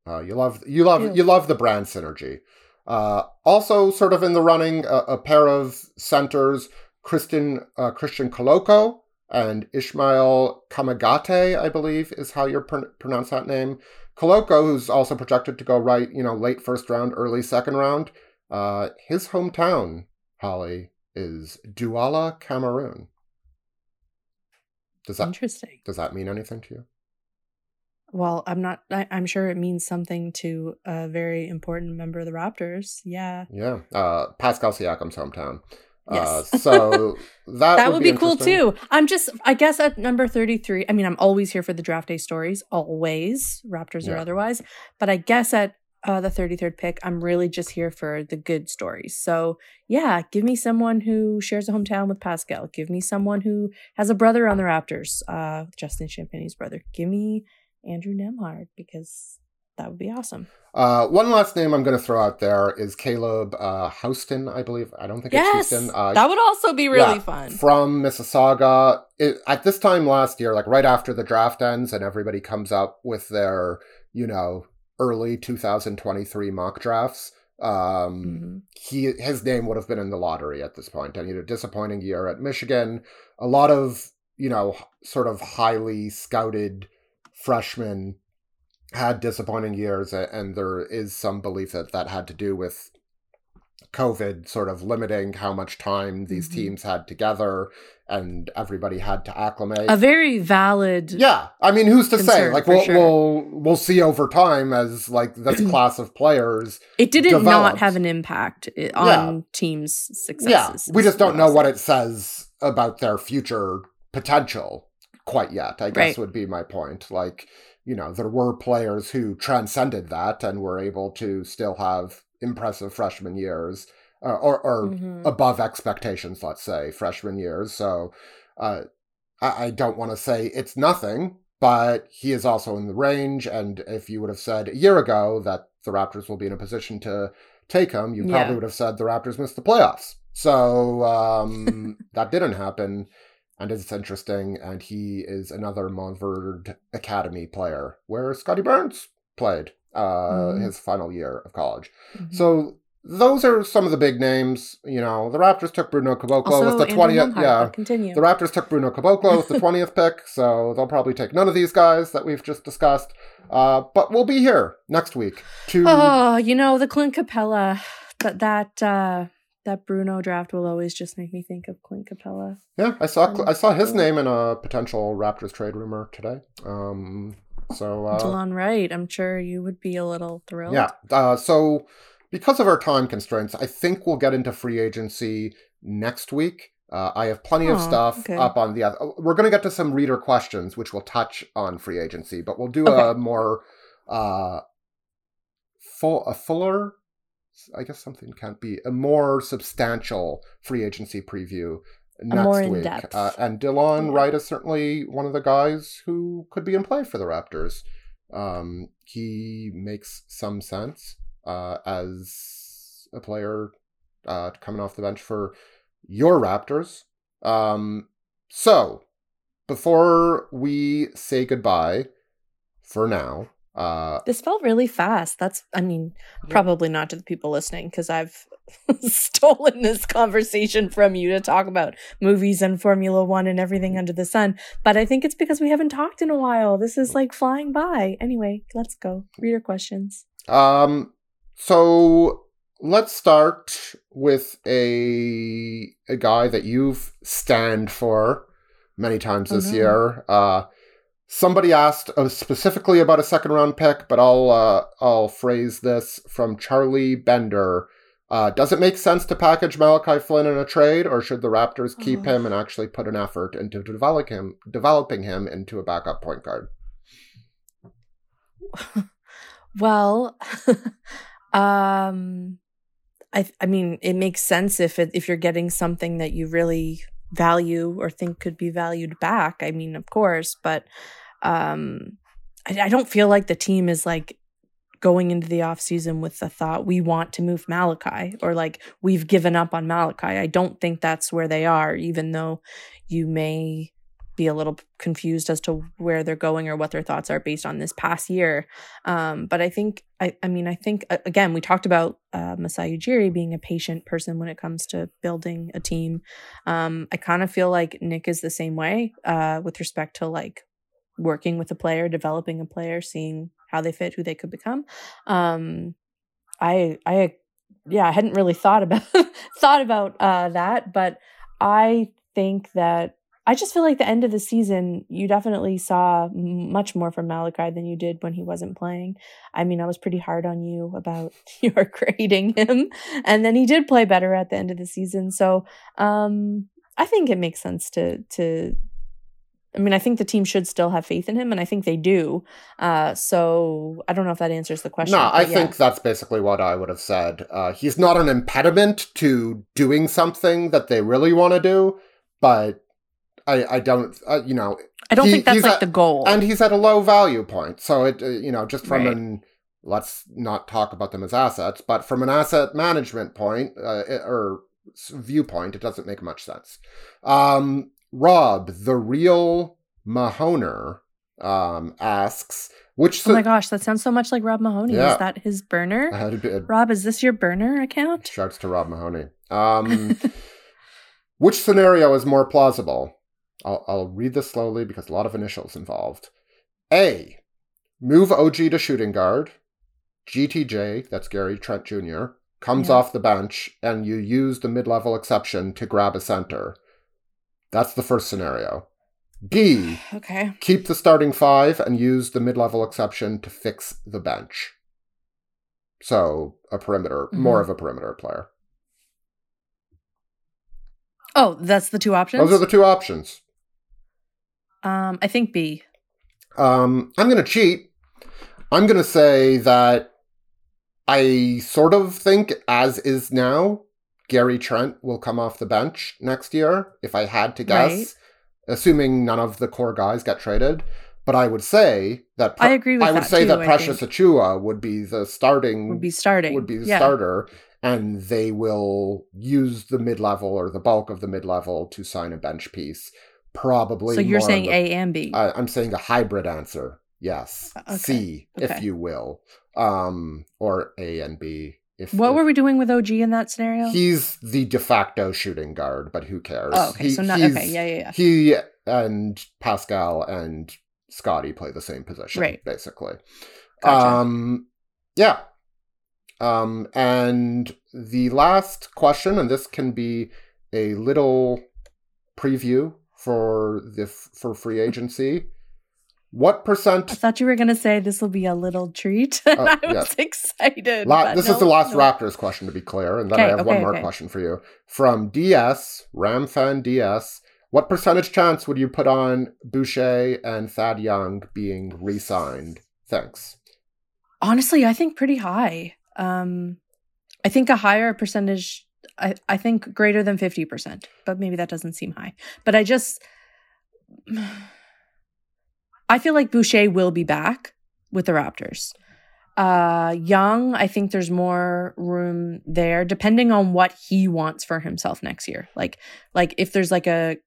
Uh, you love you love you love the brand synergy. Uh, also, sort of in the running, a, a pair of centers, Christian uh, Christian Koloko and Ishmael Kamagate, I believe is how you pr- pronounce that name. Koloko, who's also projected to go right, you know, late first round, early second round. Uh, his hometown, Holly, is Douala, Cameroon. Does that Interesting. does that mean anything to you? Well, I'm not. I, I'm sure it means something to a very important member of the Raptors. Yeah, Yeah, uh, Pascal Siakam's hometown. Yes. Uh, so that that would be, cool too. I'm just. I guess at number 33. I mean, I'm always here for the draft day stories, always Raptors or otherwise. But I guess at uh, the 33rd pick, I'm really just here for the good stories. So yeah, give me someone who shares a hometown with Pascal. Give me someone who has a brother on the Raptors, uh, Justin Champagnie's brother. Give me Andrew Nembhard because that would be awesome. Uh, one last name I'm going to throw out there is Caleb uh, Houston, I believe. I don't think Yes, it's Houston. Uh, that would also be really yeah, fun. From Mississauga. It, at this time last year, like right after the draft ends and everybody comes up with their, you know, early 2023 mock drafts, um, Mhm. he his name would have been in the lottery at this point. And he had a disappointing year at Michigan. A lot of, you know, sort of highly scouted freshmen had disappointing years, and there is some belief that that had to do with COVID sort of limiting how much time these Mhm. teams had together, and everybody had to acclimate. A very valid. yeah, I mean, who's to say? Like we'll sure. we'll we'll see over time as like this class of players. It didn't not have an impact on Yeah. teams' successes. Yeah, we just don't know what it says about their future potential quite yet. I guess Right. would be my point. Like, you know, there were players who transcended that and were able to still have impressive freshman years uh, or or Mhm. above expectations, let's say, freshman years. So, uh, I, I don't want to say it's nothing, but he is also in the range. And if you would have said a year ago that the Raptors will be in a position to take him, you Yeah. probably would have said the Raptors missed the playoffs. So um, that didn't happen. And it's interesting. And he is another Montverde Academy player where Scottie Barnes played uh, Mhm. his final year of college. Mhm. So those are some of the big names. You know, the Raptors took Bruno Caboclo with the twentieth. Yeah, continue. the Raptors took Bruno Caboclo with the twentieth pick, so they'll probably take none of these guys that we've just discussed. Uh, but we'll be here next week to. Oh, you know the Clint Capela. That that uh, that Bruno draft will always just make me think of Clint Capela. yeah, I saw I saw his name in a potential Raptors trade rumor today. Um, so uh, Delon Wright. I'm sure you would be a little thrilled. Yeah. Uh, so because of our time constraints, I think we'll get into free agency next week. Uh, I have plenty of Oh, stuff okay. up on the other. We're going to get to some reader questions, which will touch on free agency, but we'll do Okay. a more uh, full, a fuller. I guess something can't be a more substantial free agency preview next week. Uh, and Delon Yeah. Wright is certainly one of the guys who could be in play for the Raptors. Um, he makes some sense uh, as a player uh, coming off the bench for your Raptors. Um, so, before we say goodbye for now, uh, This felt really fast. That's, I mean, probably not to the people listening because I've stolen this conversation from you to talk about movies and Formula One and everything under the sun. But I think it's because we haven't talked in a while. This is like flying by. Anyway, let's go. Reader questions. Um, so let's start with a a guy that you've stand for many times this Mhm. year. Uh, somebody asked uh, specifically about a second round pick, but I'll uh, I'll phrase this from Charlie Bender. Uh, does it make sense to package Malachi Flynn in a trade, or should the Raptors keep Oh. him and actually put an effort into developing him, developing him into a backup point guard? Well, um, I I mean, it makes sense if it, if you're getting something that you really value or think could be valued back. I mean, of course, but um, I, I don't feel like the team is like going into the offseason with the thought we want to move Malachi or like we've given up on Malachi. I don't think that's where they are, even though you may be a little confused as to where they're going or what their thoughts are based on this past year. Um, but I think, I, I mean, I think, again, we talked about uh, Masai Ujiri being a patient person when it comes to building a team. Um, I kind of feel like Nick is the same way uh, with respect to like working with a player, developing a player, seeing how they fit, who they could become. Um, I, I, yeah, I hadn't really thought about thought about uh, that, but I think that I just feel like the end of the season, you definitely saw much more from Malachi than you did when he wasn't playing. I mean, I was pretty hard on you about your grading him, and then he did play better at the end of the season. So um, I think it makes sense to to. I mean, I think the team should still have faith in him, and I think they do. Uh, so I don't know if that answers the question. No, I yeah. think that's basically what I would have said. Uh, he's not an impediment to doing something that they really want to do, but I, I don't, uh, you know. I don't he, think that's like at, the goal. And he's at a low value point. So it, uh, you know, just from right. an, let's not talk about them as assets, but from an asset management point uh, or viewpoint, it doesn't make much sense. Um, Rob, the real Mahoner, um, asks, which oh my gosh, that sounds so much like Rob Mahoney. Yeah. Is that his burner? Rob, is this your burner account? Shouts to Rob Mahoney. Um, which scenario is more plausible? I'll, I'll read this slowly because a lot of initials involved. A. Move OG to shooting guard. GTJ, that's Gary Trent Jr., comes yeah. off the bench and you use the mid level exception to grab a center. That's the first scenario. B. Okay. Keep the starting five and use the mid level exception to fix the bench. So, a perimeter, mm-hmm. more of a perimeter player. Oh, that's the two options? Those are the two options. Um, I think B. Um, I'm going to cheat. I'm going to say that I sort of think, as is now, Gary Trent will come off the bench next year, if I had to guess, right. assuming none of the core guys get traded. But I would say that pre- I agree with I would that say too, that Precious Achiuwa would be the starting would be starting would be the yeah. starter, and they will use the mid level or the bulk of the mid level to sign a bench piece probably. So you're saying the, A and B? I, I'm saying a hybrid answer. Yes, uh, okay. C, okay. if you will, um, or A and B. If, what if, were we doing with OG in that scenario? He's the de facto shooting guard, but who cares? Oh, okay. He, so not okay. Yeah, yeah, yeah. He and Pascal and Scottie play the same position, right? Basically. Gotcha. Um, yeah. Um, and the last question, and this can be a little preview for the for free agency. What percent? I thought you were going to say this will be a little treat. Uh, I was yeah. excited. La- this no, is the last no. Raptors question, to be clear, and then okay, I have okay, one more okay. question for you from DS Ramfan DS. What percentage chance would you put on Boucher and Thad Young being re-signed? Thanks. Honestly, I think pretty high. Um, I think a higher percentage I, I think greater than 50%, but maybe that doesn't seem high. But I just, I feel like Boucher will be back with the Raptors. Uh, Young, I think there's more room there, depending on what he wants for himself next year. Like, like if there's like a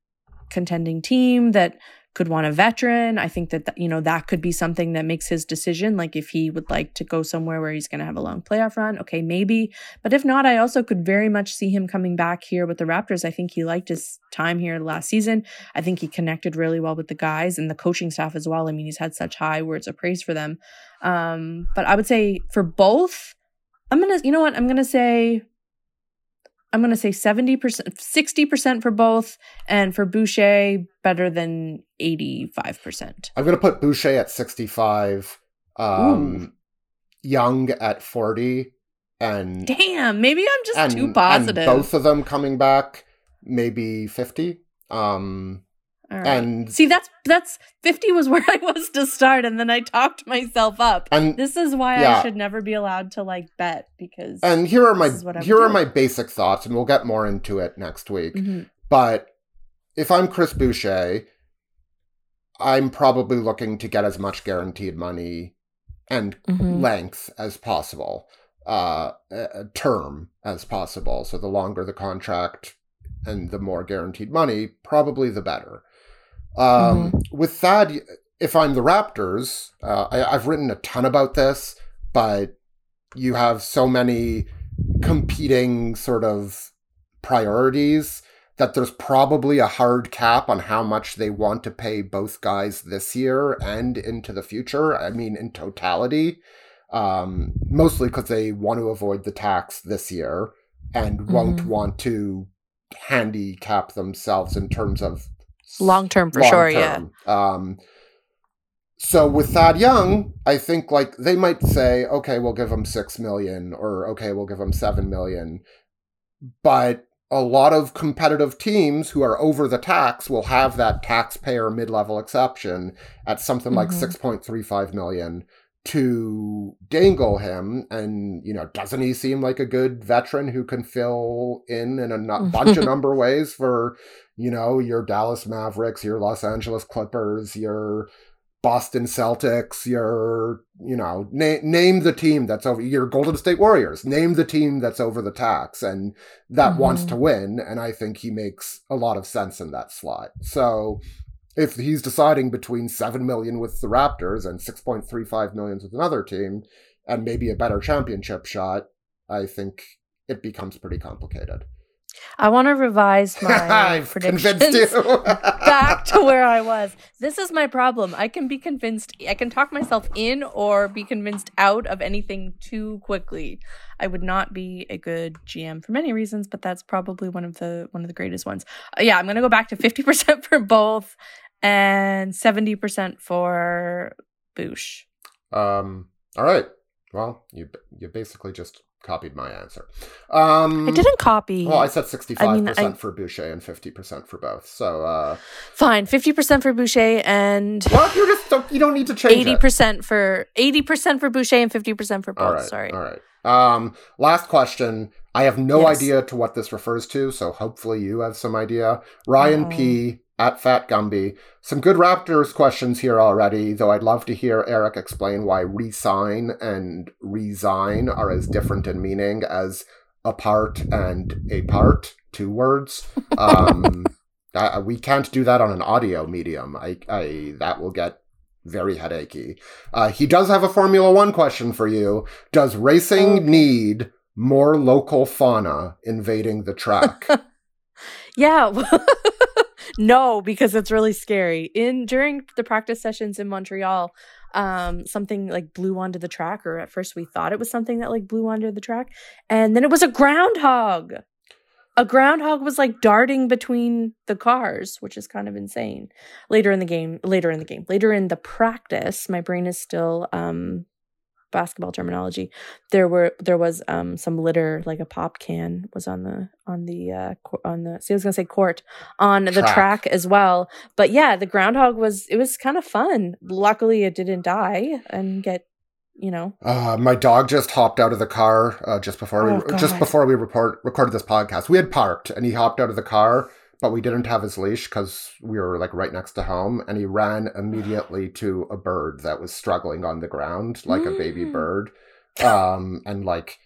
contending team that could want a veteran. I think that, you know, that could be something that makes his decision. Like if he would like to go somewhere where he's going to have a long playoff run, okay, maybe. But if not, I also could very much see him coming back here with the Raptors. I think he liked his time here last season. I think he connected really well with the guys and the coaching staff as well. I mean, he's had such high words of praise for them. Um, but I would say for both, I'm going to, you know what? I'm going to say I'm going to say 70%, 60% for both, and for Boucher, better than 85%. I'm going to put Boucher at 65, um, Young at 40, and. Damn, maybe I'm just and, too positive. both of them coming back, maybe 50. Um, Right. And see, that's that's fifty was where I was to start, and then I talked myself up. And this is why yeah. I should never be allowed to like bet because. And here are my here doing. are my basic thoughts, and we'll get more into it next week. Mm-hmm. But if I'm Chris Boucher, I'm probably looking to get as much guaranteed money and Mhm. length as possible, uh, uh, term as possible. So the longer the contract and the more guaranteed money, probably the better. Um, With Thad, if I'm the Raptors, uh, I, I've written a ton about this, but you have so many competing sort of priorities that there's probably a hard cap on how much they want to pay both guys this year and into the future. I mean, in totality, um, mostly because they want to avoid the tax this year and won't Mhm. want to handicap themselves in terms of Long term for sure, yeah. Um, so with Thad Young, I think like they might say, okay, we'll give him six million, or okay, we'll give him seven million, but a lot of competitive teams who are over the tax will have that taxpayer mid-level exception at something like Mhm. six point three five million to dangle him and you know doesn't he seem like a good veteran who can fill in in a bunch of number ways for you know your Dallas Mavericks your Los Angeles Clippers your Boston Celtics your you know na- name the team that's over your Golden State Warriors name the team that's over the tax and that wants Mhm. to win and I think he makes a lot of sense in that slot so if he's deciding between 7 million with the Raptors and 6.35 million with another team and maybe a better championship shot, I think it becomes pretty complicated. I want to revise my I've predictions convinced you. back to where I was. This is my problem. I can be convinced. I can talk myself in or be convinced out of anything too quickly. I would not be a good GM for many reasons, but that's probably one of the one of the greatest ones. Uh, yeah, I'm gonna go back to 50% for both and 70% for Boosh. um, all right. Well, you you basically just copied my answer. Um, I didn't copy. Well, I said 65% I mean, I- for Boucher and 50% for both. So, uh, Fine, 50% for Boucher and well, you just don't, you don't need to change eighty it. percent for eighty percent for Boucher and fifty percent for both. All right. Sorry. All right. Um, last question. I have no Yes. idea to what this refers to, so hopefully you have some idea. Ryan. P at Fat Gumby. Some good Raptors questions here already, though I'd love to hear Eric explain why resign and resign are as different in meaning as apart and a part, two words. Um, I, we can't do that on an audio medium. I, I that will get very headachy. Uh, he does have a Formula One question for you. Does racing Okay. need more local fauna invading the track? Yeah. No, because it's really scary. In during the practice sessions in Montreal, um, something like blew onto the track, or at first we thought it was something that like blew onto the track, and then it was a groundhog. A groundhog was like darting between the cars, which is kind of insane. Later in the game, later in the game, later in the practice, my brain is still um basketball terminology there were there was um some litter like a pop can was on the on the uh on the see I was gonna say court on the Track. track as well but yeah the groundhog was it was kind of fun luckily it didn't die and get you know Uh, my dog just hopped out of the car uh, just before we Oh, just before we report recorded this podcast. We had parked, and he hopped out of the car, but we didn't have his leash because we were like right next to home, and he ran immediately to a bird that was struggling on the ground like a baby Mm. bird, um, and like.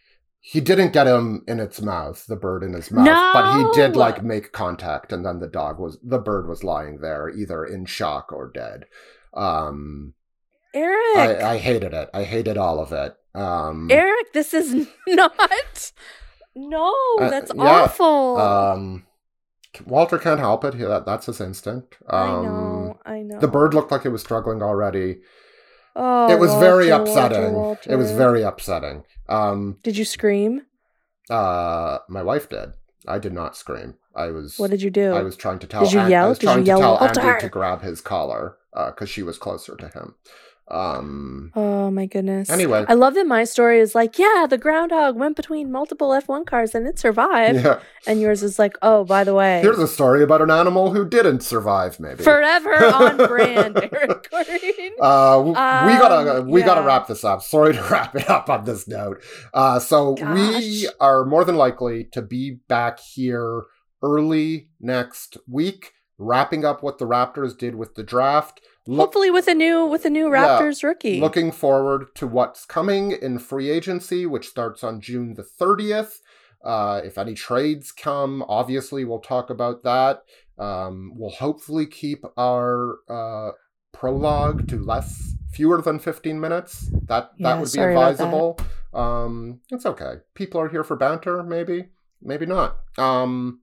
He didn't get him in its mouth, the bird in his mouth, but he did like make contact, and then the dog was the bird was lying there, either in shock or dead. Um, eric I, I hated it. I hated all of it. Um, eric this is not no Uh, that's yeah, awful um, Walter can't help it. He, that, that's his instinct. Um, i know i know The bird looked like it was struggling already. oh, it was very Walter, Walter, upsetting. It was very upsetting. Um, did you scream uh, my wife did. I did not scream. I was. what did you do I was trying to tell. Did you yell? I was Did you trying yell, to tell "Walter!" Andy to grab his collar because she was closer to him. Um, Oh my goodness. Anyway. I love that my story is like, yeah, the groundhog went between multiple F1 cars and it survived. yeah. And yours is like, oh, by the way, Here's a story about an animal who didn't survive. Maybe forever on brand, Eric Koreen. Uh, we gotta Um, we gotta wrap this up. Sorry to wrap it up on this note. Uh, so we are more than likely to be back here early next week, wrapping up what the Raptors did with the draft. Look- Hopefully with a new with a new Yeah. Raptors rookie. Looking forward to what's coming in free agency, which starts on June the 30th. Uh, if any trades come, obviously we'll talk about that. Um, we'll hopefully keep our uh, prologue to less, fewer than 15 minutes. That that Yeah, would be that. advisable. Um, it's okay. People are here for banter, maybe, maybe not. Um,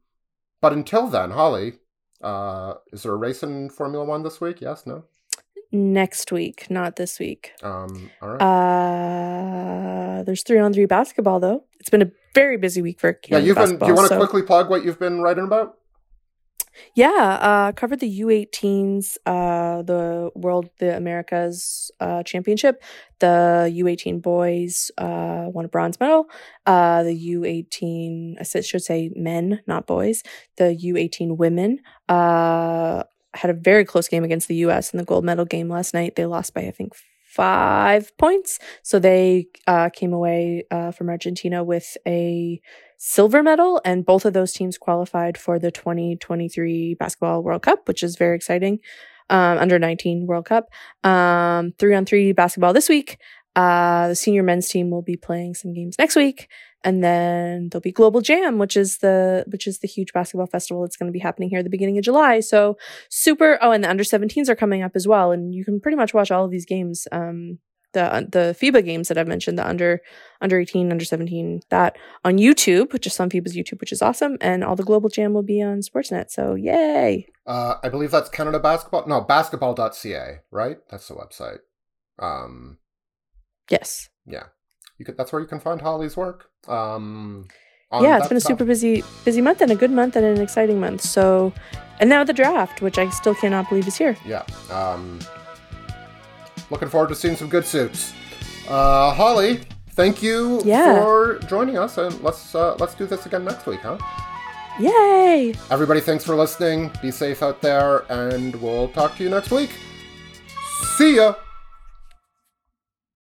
but until then, Holly, uh, is there a race in Formula One this week? Yes, no. Next week, not this week. Um, all right. Uh there's three on three basketball though. It's been a very busy week for Yeah, you've been. Do you want to so- quickly plug what you've been writing about? Yeah, uh, covered the U18s, uh, the World, the Americas uh, Championship. The U18 boys uh, won a bronze medal. Uh, the U18, I should say men, not boys. The U18 women uh, had a very close game against the US in the gold medal game last night. They lost by, I think, five points. So they uh, came away uh, from Argentina with a silver medal, and both of those teams qualified for the 2023 Basketball World Cup, which is very exciting. Um, under 19 World Cup. Um, three on three basketball this week. Uh, the senior men's team will be playing some games next week, and then there'll be Global Jam, which is the which is the huge basketball festival that's going to be happening here at the beginning of July. So super. Oh, and the under 17s are coming up as well, and you can pretty much watch all of these games. Um, the the FIBA games that I've mentioned, the under under 18, under 17, that on YouTube, which is some FIBA's YouTube, which is awesome, and all the Global Jam will be on Sportsnet. So yay! Uh, I believe that's Canada Basketball. No, basketball.ca, right? That's the website. Um, Yes, yeah, could. That's where you can find Holly's work. Um, yeah, it's been a stuff. super busy busy month and a good month and an exciting month. So, and now the draft, which I still cannot believe is here. Yeah. Um, looking forward to seeing some good suits. Uh, Holly, thank you Yeah. for joining us, and let's uh, let's do this again next week, huh? Yay! Everybody, thanks for listening. Be safe out there, and we'll talk to you next week. See ya.